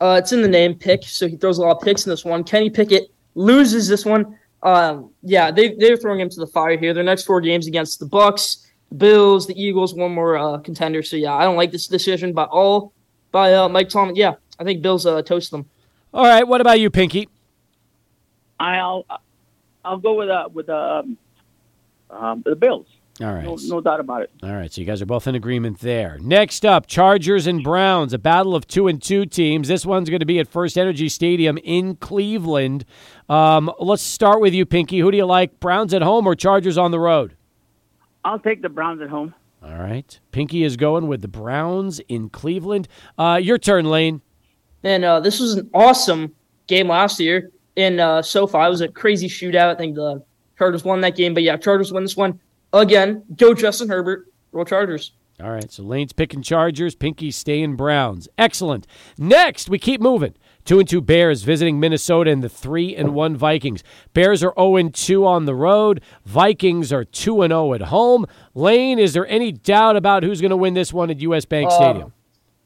Uh, it's in the name, pick. So he throws a lot of picks in this one. Kenny Pickett loses this one. Um, yeah, they they're throwing him to the fire here. Their next four games against the Bucks, Bills, the Eagles, one more uh, contender. So yeah, I don't like this decision by all by uh, Mike Tomlin. Yeah, I think Bills uh, toast them. All right. What about you, Pinky? I'll I'll go with uh with um, um the Bills. All right. No, no doubt about it. All right, so you guys are both in agreement there. Next up, Chargers and Browns, a battle of two and two teams. This one's going to be at First Energy Stadium in Cleveland. Um, let's start with you, Pinky. Who do you like, Browns at home or Chargers on the road? I'll take the Browns at home. All right, Pinky is going with the Browns in Cleveland. Uh, your turn, Lane. And uh, this was an awesome game last year in uh, SoFi. It was a crazy shootout. I think the Chargers won that game, but yeah, Chargers win this one again. Go Justin Herbert. Roll Chargers. All right, so Lane's picking Chargers, Pinky's staying Browns. Excellent. Next, we keep moving. Two and two Bears visiting Minnesota and the three and one Vikings. Bears are 0 and 2 on the road. Vikings are 2 and 0 at home. Lane, is there any doubt about who's going to win this one at US Bank Uh, Stadium?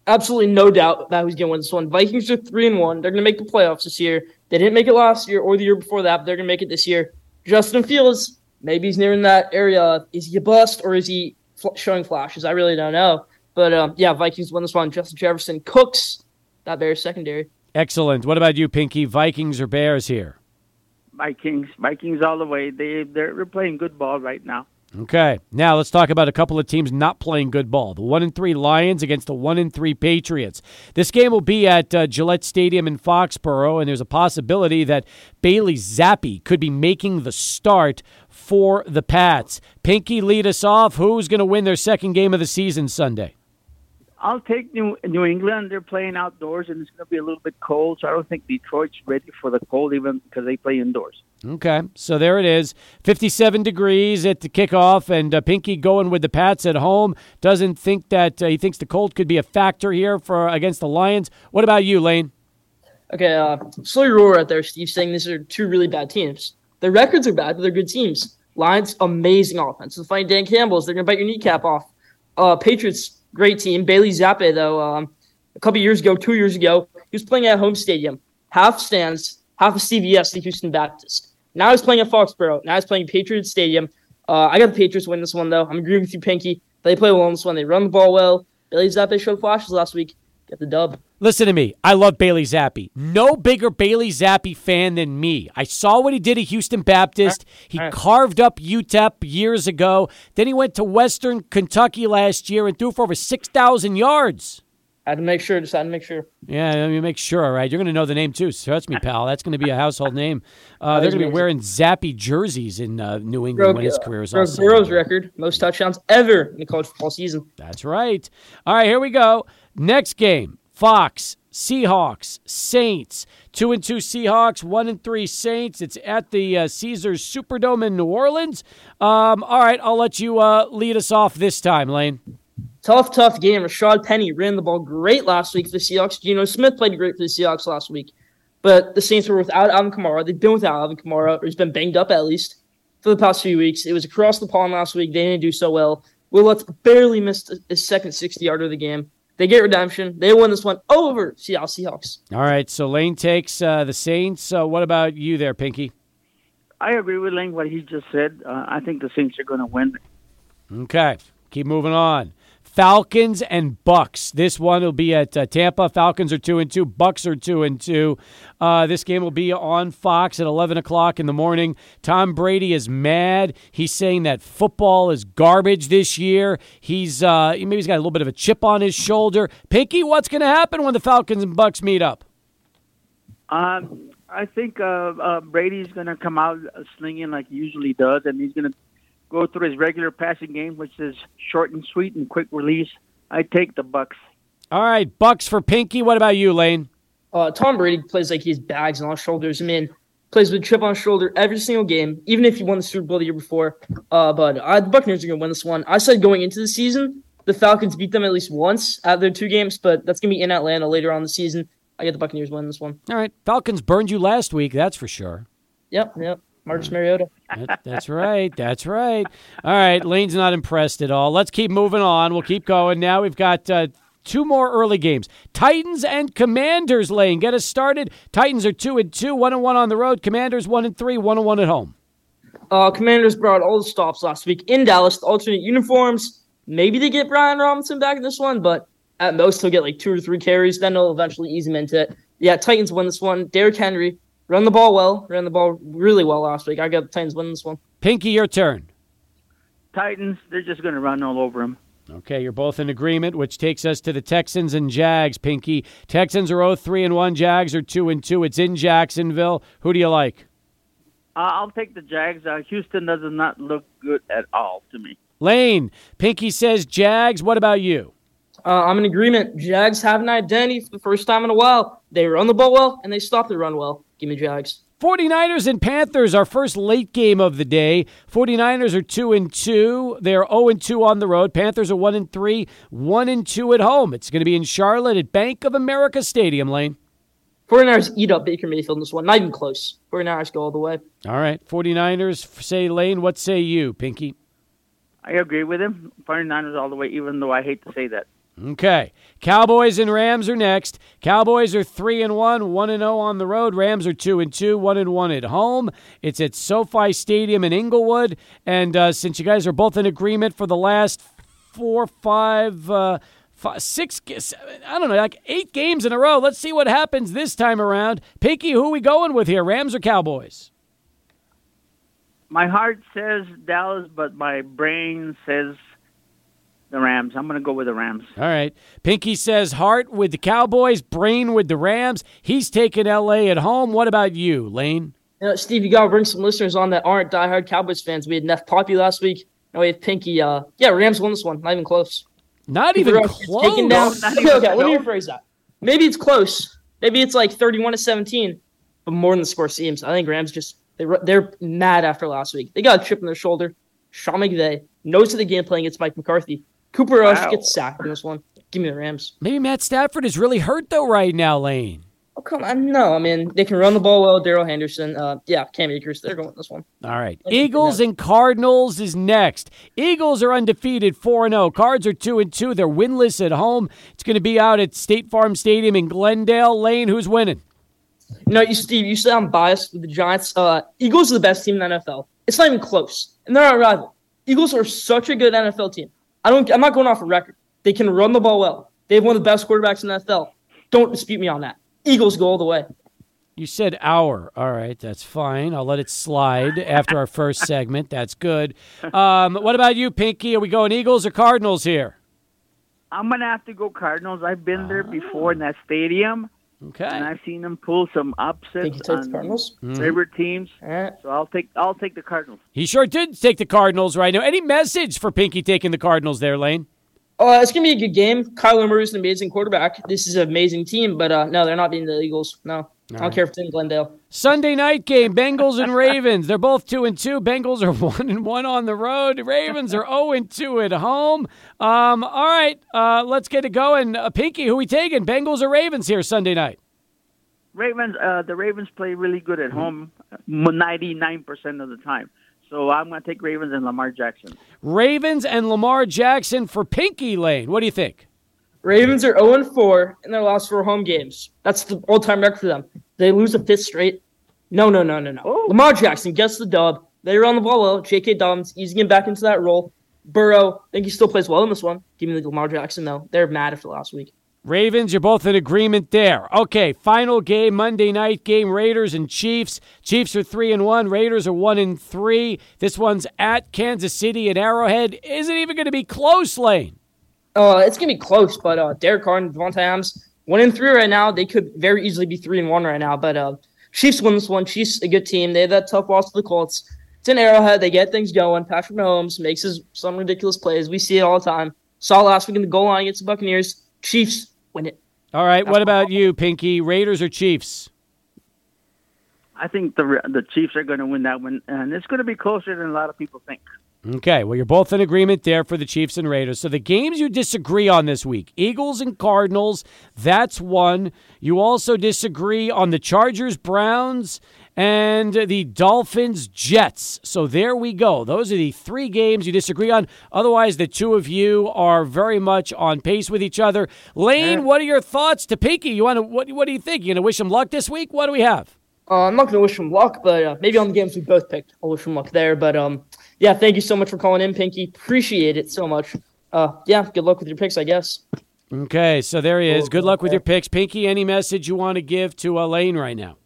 absolutely no doubt about who's going to win this one. Vikings are three and one. They're going to make the playoffs this year. They didn't make it last year or the year before that, but they're going to make it this year. Justin Fields, maybe he's near in that area. Is he a bust or is he fl- showing flashes? I really don't know. But um, yeah, Vikings win this one. Justin Jefferson cooks that Bears secondary. Excellent. What about you, Pinky? Vikings or Bears here? Vikings, Vikings all the way. They they're playing good ball right now. Okay. Now let's talk about a couple of teams not playing good ball. The one and three Lions against the one and three Patriots. This game will be at uh, Gillette Stadium in Foxborough, and there's a possibility that Bailey Zappe could be making the start for the Pats. Pinky, lead us off. Who's going to win their second game of the season Sunday? I'll take New New England. They're playing outdoors, and it's going to be a little bit cold. So I don't think Detroit's ready for the cold, even because they play indoors. Okay, so there it is. 57 degrees at the kickoff, and uh, Pinky going with the Pats at home. Doesn't think that uh, he thinks the cold could be a factor here for against the Lions. What about you, Lane? Okay, uh, slow your roar out there, Steve, saying these are two really bad teams. Their records are bad, but they're good teams. Lions, amazing offense. The fighting Dan Campbell's, they're going to bite your kneecap off. Uh, Patriots, great team. Bailey Zappe, though, um, a couple years ago, two years ago, he was playing at home stadium, half stands, half a CVS, the Houston Baptist. Now he's playing at Foxborough. Now he's playing Patriots Stadium. Uh, I got the Patriots win this one, though. I'm agreeing with you, Pinky. They play well in this one. They run the ball well. Bailey Zappe showed flashes last week. Get the dub. Listen to me. I love Bailey Zappe. No bigger Bailey Zappe fan than me. I saw what he did at Houston Baptist. He carved up UTEP years ago. Then he went to Western Kentucky last year and threw for over 6,000 yards. I had to make sure. Just had to make sure. Yeah, let me make sure. All right, you're going to know the name too. Trust me, pal. That's going to be a household name. Uh, they're going to be wearing Zappe jerseys in uh, New England Broke, when his uh, career is broke all Burrow's record, most touchdowns ever in the college football season. That's right. All right, here we go. Next game: Fox, Seahawks, Saints. Two and two Seahawks, one and three Saints. It's at the uh, Caesars Superdome in New Orleans. Um, all right, I'll let you uh, lead us off this time, Lane. Tough, tough game. Rashad Penny ran the ball great last week for the Seahawks. Geno Smith played great for the Seahawks last week. But the Saints were without Alvin Kamara. They've been without Alvin Kamara, or he's been banged up at least for the past few weeks. It was across the pond last week. They didn't do so well. Will barely missed his second 60 yarder of the game. They get redemption. They win this one over Seattle Seahawks. All right, so Lane takes uh, the Saints. Uh, what about you there, Pinky? I agree with Lane what he just said. Uh, I think the Saints are going to win. Okay, keep moving on. Falcons and Bucks. This one will be at uh, Tampa. Falcons are two and two. Bucks are two and two. Uh, this game will be on Fox at eleven o'clock in the morning. Tom Brady is mad. He's saying that football is garbage this year. He's uh, maybe he's got a little bit of a chip on his shoulder. Pinky, what's going to happen when the Falcons and Bucks meet up? Um, I think uh, uh, Brady's going to come out uh, slinging like he usually does, and he's going to go through his regular passing game, which is short and sweet and quick release. I take the Bucks. All right, Bucks for Pinky. What about you, Lane? Uh, Tom Brady plays like he has bags on his shoulders. I mean, plays with a chip on his shoulder every single game, even if he won the Super Bowl the year before. Uh, but uh, the Buccaneers are going to win this one. I said going into the season, the Falcons beat them at least once out of their two games, but that's going to be in Atlanta later on in the season. I get the Buccaneers winning this one. All right, Falcons burned you last week. That's for sure. Yep, yep. Marcus Mariota. That- that's right. That's right. All right. Lane's not impressed at all. Let's keep moving on. We'll keep going. Now we've got uh, two more early games. Titans and Commanders. Lane, get us started. Titans are two and two, one and one on the road. Commanders one and three, one and one at home. Uh, Commanders brought all the stops last week in Dallas, the alternate uniforms. Maybe they get Brian Robinson back in this one, but at most he'll get like two or three carries. Then they'll eventually ease him into it. Yeah, Titans win this one. Derrick Henry run the ball well, ran the ball really well last week. I got the Titans winning this one. Pinky, your turn. Titans, they're just going to run all over them. Okay, you're both in agreement, which takes us to the Texans and Jags. Pinky, Texans are 0-3 and one. Jags are two and two. It's in Jacksonville. Who do you like? Uh, I'll take the Jags. Uh, Houston does not look good at all to me. Lane, Pinky says Jags. What about you? Uh, I'm in agreement. Jags have an identity for the first time in a while. They run the ball well and they stop the run well. Give me Jags. 49ers and Panthers, our first late game of the day. 49ers are 2 and 2. They're 0 and 2 on the road. Panthers are 1 and 3, 1 and 2 at home. It's going to be in Charlotte at Bank of America Stadium, Lane. 49ers eat up Baker Mayfield in this one. Not even close. 49ers go all the way. All right. 49ers say Lane. What say you, Pinky? I agree with him. 49ers all the way, even though I hate to say that. Okay. Cowboys and Rams are next. Cowboys are 3 and 1, 1 and 0 on the road. Rams are 2 and 2, 1 and 1 at home. It's at SoFi Stadium in Inglewood. And uh, since you guys are both in agreement for the last four, five, uh, five, six, seven, I don't know, like eight games in a row, let's see what happens this time around. Pinky, who we going with here, Rams or Cowboys? My heart says Dallas, but my brain says the Rams. I'm going to go with the Rams. All right. Pinky says heart with the Cowboys, brain with the Rams. He's taking LA at home. What about you, Lane? You know, Steve, you gotta bring some listeners on that aren't diehard Cowboys fans. We had Neff Poppy last week. Now we have Pinky. Uh, yeah, Rams won this one. Not even close. Not even close. Taken down. not Okay, even okay, let me rephrase that. Maybe it's close. Maybe it's like 31 to 17, but more than the score seems. I think Rams just they they're mad after last week. They got a chip on their shoulder. Sean McVay knows of the game playing against Mike McCarthy. Cooper Rush Wow. gets sacked in this one. Give me the Rams. Maybe Matt Stafford is really hurt though right now, Lane. Oh come on, no. I mean they can run the ball well. Darrell Henderson, uh, yeah, Cam Akers, they're going with this one. All right. Thank Eagles and Cardinals is next. Eagles are undefeated 4 and 0. Cards are 2 and 2. They're winless at home. It's going to be out at State Farm Stadium in Glendale. Lane, who's winning? You know, you Steve, you say I'm biased with the Giants. Uh, Eagles are the best team in the NFL. It's not even close, and they're our rival. Eagles are such a good NFL team. I don't. I'm not going off a record. They can run the ball well. They have one of the best quarterbacks in the NFL. Don't dispute me on that. Eagles go all the way. You said hour. All right, that's fine. I'll let it slide after our first segment. That's good. Um, what about you, Pinky? Are we going Eagles or Cardinals here? I'm going to have to go Cardinals. I've been there before in that stadium, and I've seen them pull some upsets Think you take the on Cardinals? Mm-hmm. favorite teams. All right. So I'll take I'll take the Cardinals. He sure did take the Cardinals right now. Any message for Pinky taking the Cardinals there, Lane? Uh, it's gonna be a good game. Kyler Murray's an amazing quarterback. This is an amazing team, but uh, no, they're not beating the Eagles. No, I don't right. care if it's in Glendale. Sunday night game, Bengals and Ravens. They're both two and two. Bengals are one and one on the road. Ravens are zero and two at home. Um, all right, uh, let's get it going. Uh, Pinky, who we taking? Bengals or Ravens here Sunday night? Ravens, uh, the Ravens play really good at home, ninety nine percent of the time. So I'm going to take Ravens and Lamar Jackson. Ravens and Lamar Jackson for Pinky Lane. What do you think? Ravens are 0 4 in their last four home games. That's the all time record for them. They lose a fifth straight. No, no, no, no, no. Oh. Lamar Jackson gets the dub. They run the ball well. J.K. Dobbins easing him back into that role. Burrow, I think he still plays well in this one. Give me the Lamar Jackson, though. They're mad after last week. Ravens, you're both in agreement there. Okay, final game, Monday night game, Raiders and Chiefs. Chiefs are three and one. Raiders are one and three. This one's at Kansas City and Arrowhead. Is it even going to be close, Lane? Uh, it's gonna be close, but uh, Derek Carr and Davante Adams one and three right now. They could very easily be three and one right now. But uh, Chiefs win this one. Chiefs a good team. They have that tough loss to the Colts. It's an Arrowhead. They get things going. Patrick Mahomes makes his some ridiculous plays. We see it all the time. Saw last week in the goal line against the Buccaneers. Chiefs win it. All right, what about you, Pinky? Raiders or Chiefs? I think the the Chiefs are going to win that one, and it's going to be closer than a lot of people think. Okay, well, you're both in agreement there for the Chiefs and Raiders. So the games you disagree on this week Eagles and Cardinals, that's one. You also disagree on the Chargers, Browns, and the Dolphins, Jets. So there we go. Those are the three games you disagree on. Otherwise, the two of you are very much on pace with each other. Lane, what are your thoughts to Pinky? You want to what, what do you think? You to wish him luck this week? What do we have? Uh, I'm not going to wish him luck, but uh, maybe on the games we both picked, I'll wish him luck there. But um, yeah, thank you so much for calling in, Pinky. Appreciate it so much. Uh, yeah, good luck with your picks, I guess. Okay, so there he is. Good luck with your picks. Pinky, any message you want to give to uh, Lane right now?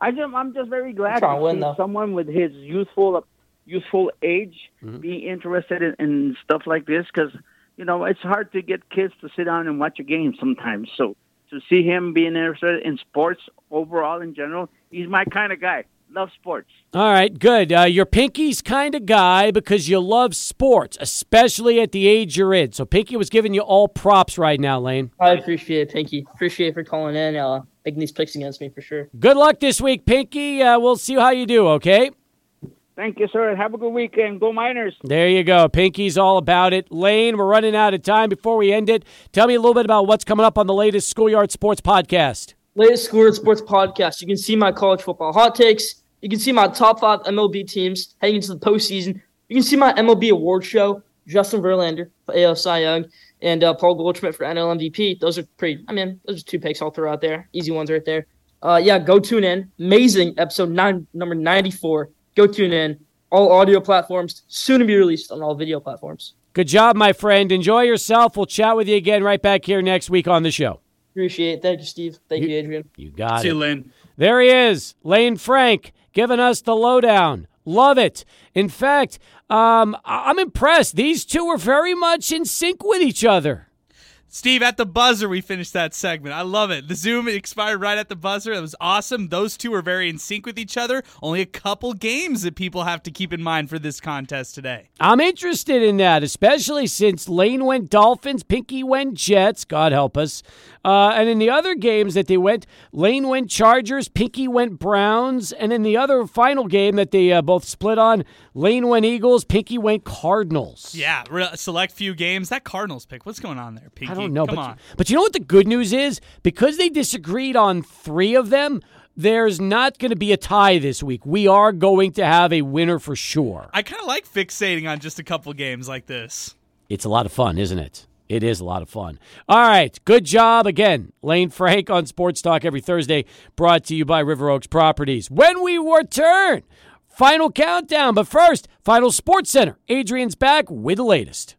I just, I'm just very glad to to win, see though. someone with his youthful, youthful age being interested in, in stuff like this because you know it's hard to get kids to sit down and watch a game sometimes. So to see him being interested in sports overall in general, he's my kind of guy. Love sports. All right, good. Uh, you're Pinky's kind of guy because you love sports, especially at the age you're in. So Pinky was giving you all props right now, Lane. I appreciate it, Pinky. Appreciate it for calling in, uh, making these picks against me for sure. Good luck this week, Pinky. Uh, we'll see how you do, okay? Thank you, sir. Have a good weekend. Go Miners. There you go. Pinky's all about it. Lane, we're running out of time. Before we end it, tell me a little bit about what's coming up on the latest Schoolyard Sports podcast. Latest Schoolyard Sports Podcast. You can see my college football hot takes. You can see my top five MLB teams heading into the postseason. You can see my MLB award show. Justin Verlander for AL Cy Young and uh, Paul Goldschmidt for NL MVP. Those are pretty. I mean, those are two picks I'll throw out there. Easy ones right there. Uh, yeah, go tune in. Amazing episode nine, number ninety-four. Go tune in. All audio platforms, soon to be released on all video platforms. Good job, my friend. Enjoy yourself. We'll chat with you again right back here next week on the show. Appreciate it. Thank you, Steve. Thank you, Adrian. You got See it. See you, Lynn. There he is, Lane Frank, giving us the lowdown. Love it. In fact, um, I'm impressed. These two are very much in sync with each other. Steve, at the buzzer, we finished that segment. I love it. The Zoom expired right at the buzzer. It was awesome. Those two are very in sync with each other. Only a couple games that people have to keep in mind for this contest today. I'm interested in that, especially since Lane went Dolphins, Pinky went Jets. God help us. Uh, and in the other games that they went, Lane went Chargers, Pinky went Browns, and in the other final game that they uh, both split on, Lane went Eagles, Pinky went Cardinals. Yeah, select few games. That Cardinals pick. What's going on there, Pinky? Don't know. Come but, on. but you know what the good news is? Because they disagreed on three of them, there's not going to be a tie this week. We are going to have a winner for sure. I kind of like fixating on just a couple games like this. It's a lot of fun, isn't it? It is a lot of fun. All right. Good job again. Lane Frank on Sports Talk every Thursday, brought to you by River Oaks Properties. When we return, final countdown. But first, Final Sports Center. Adrian's back with the latest.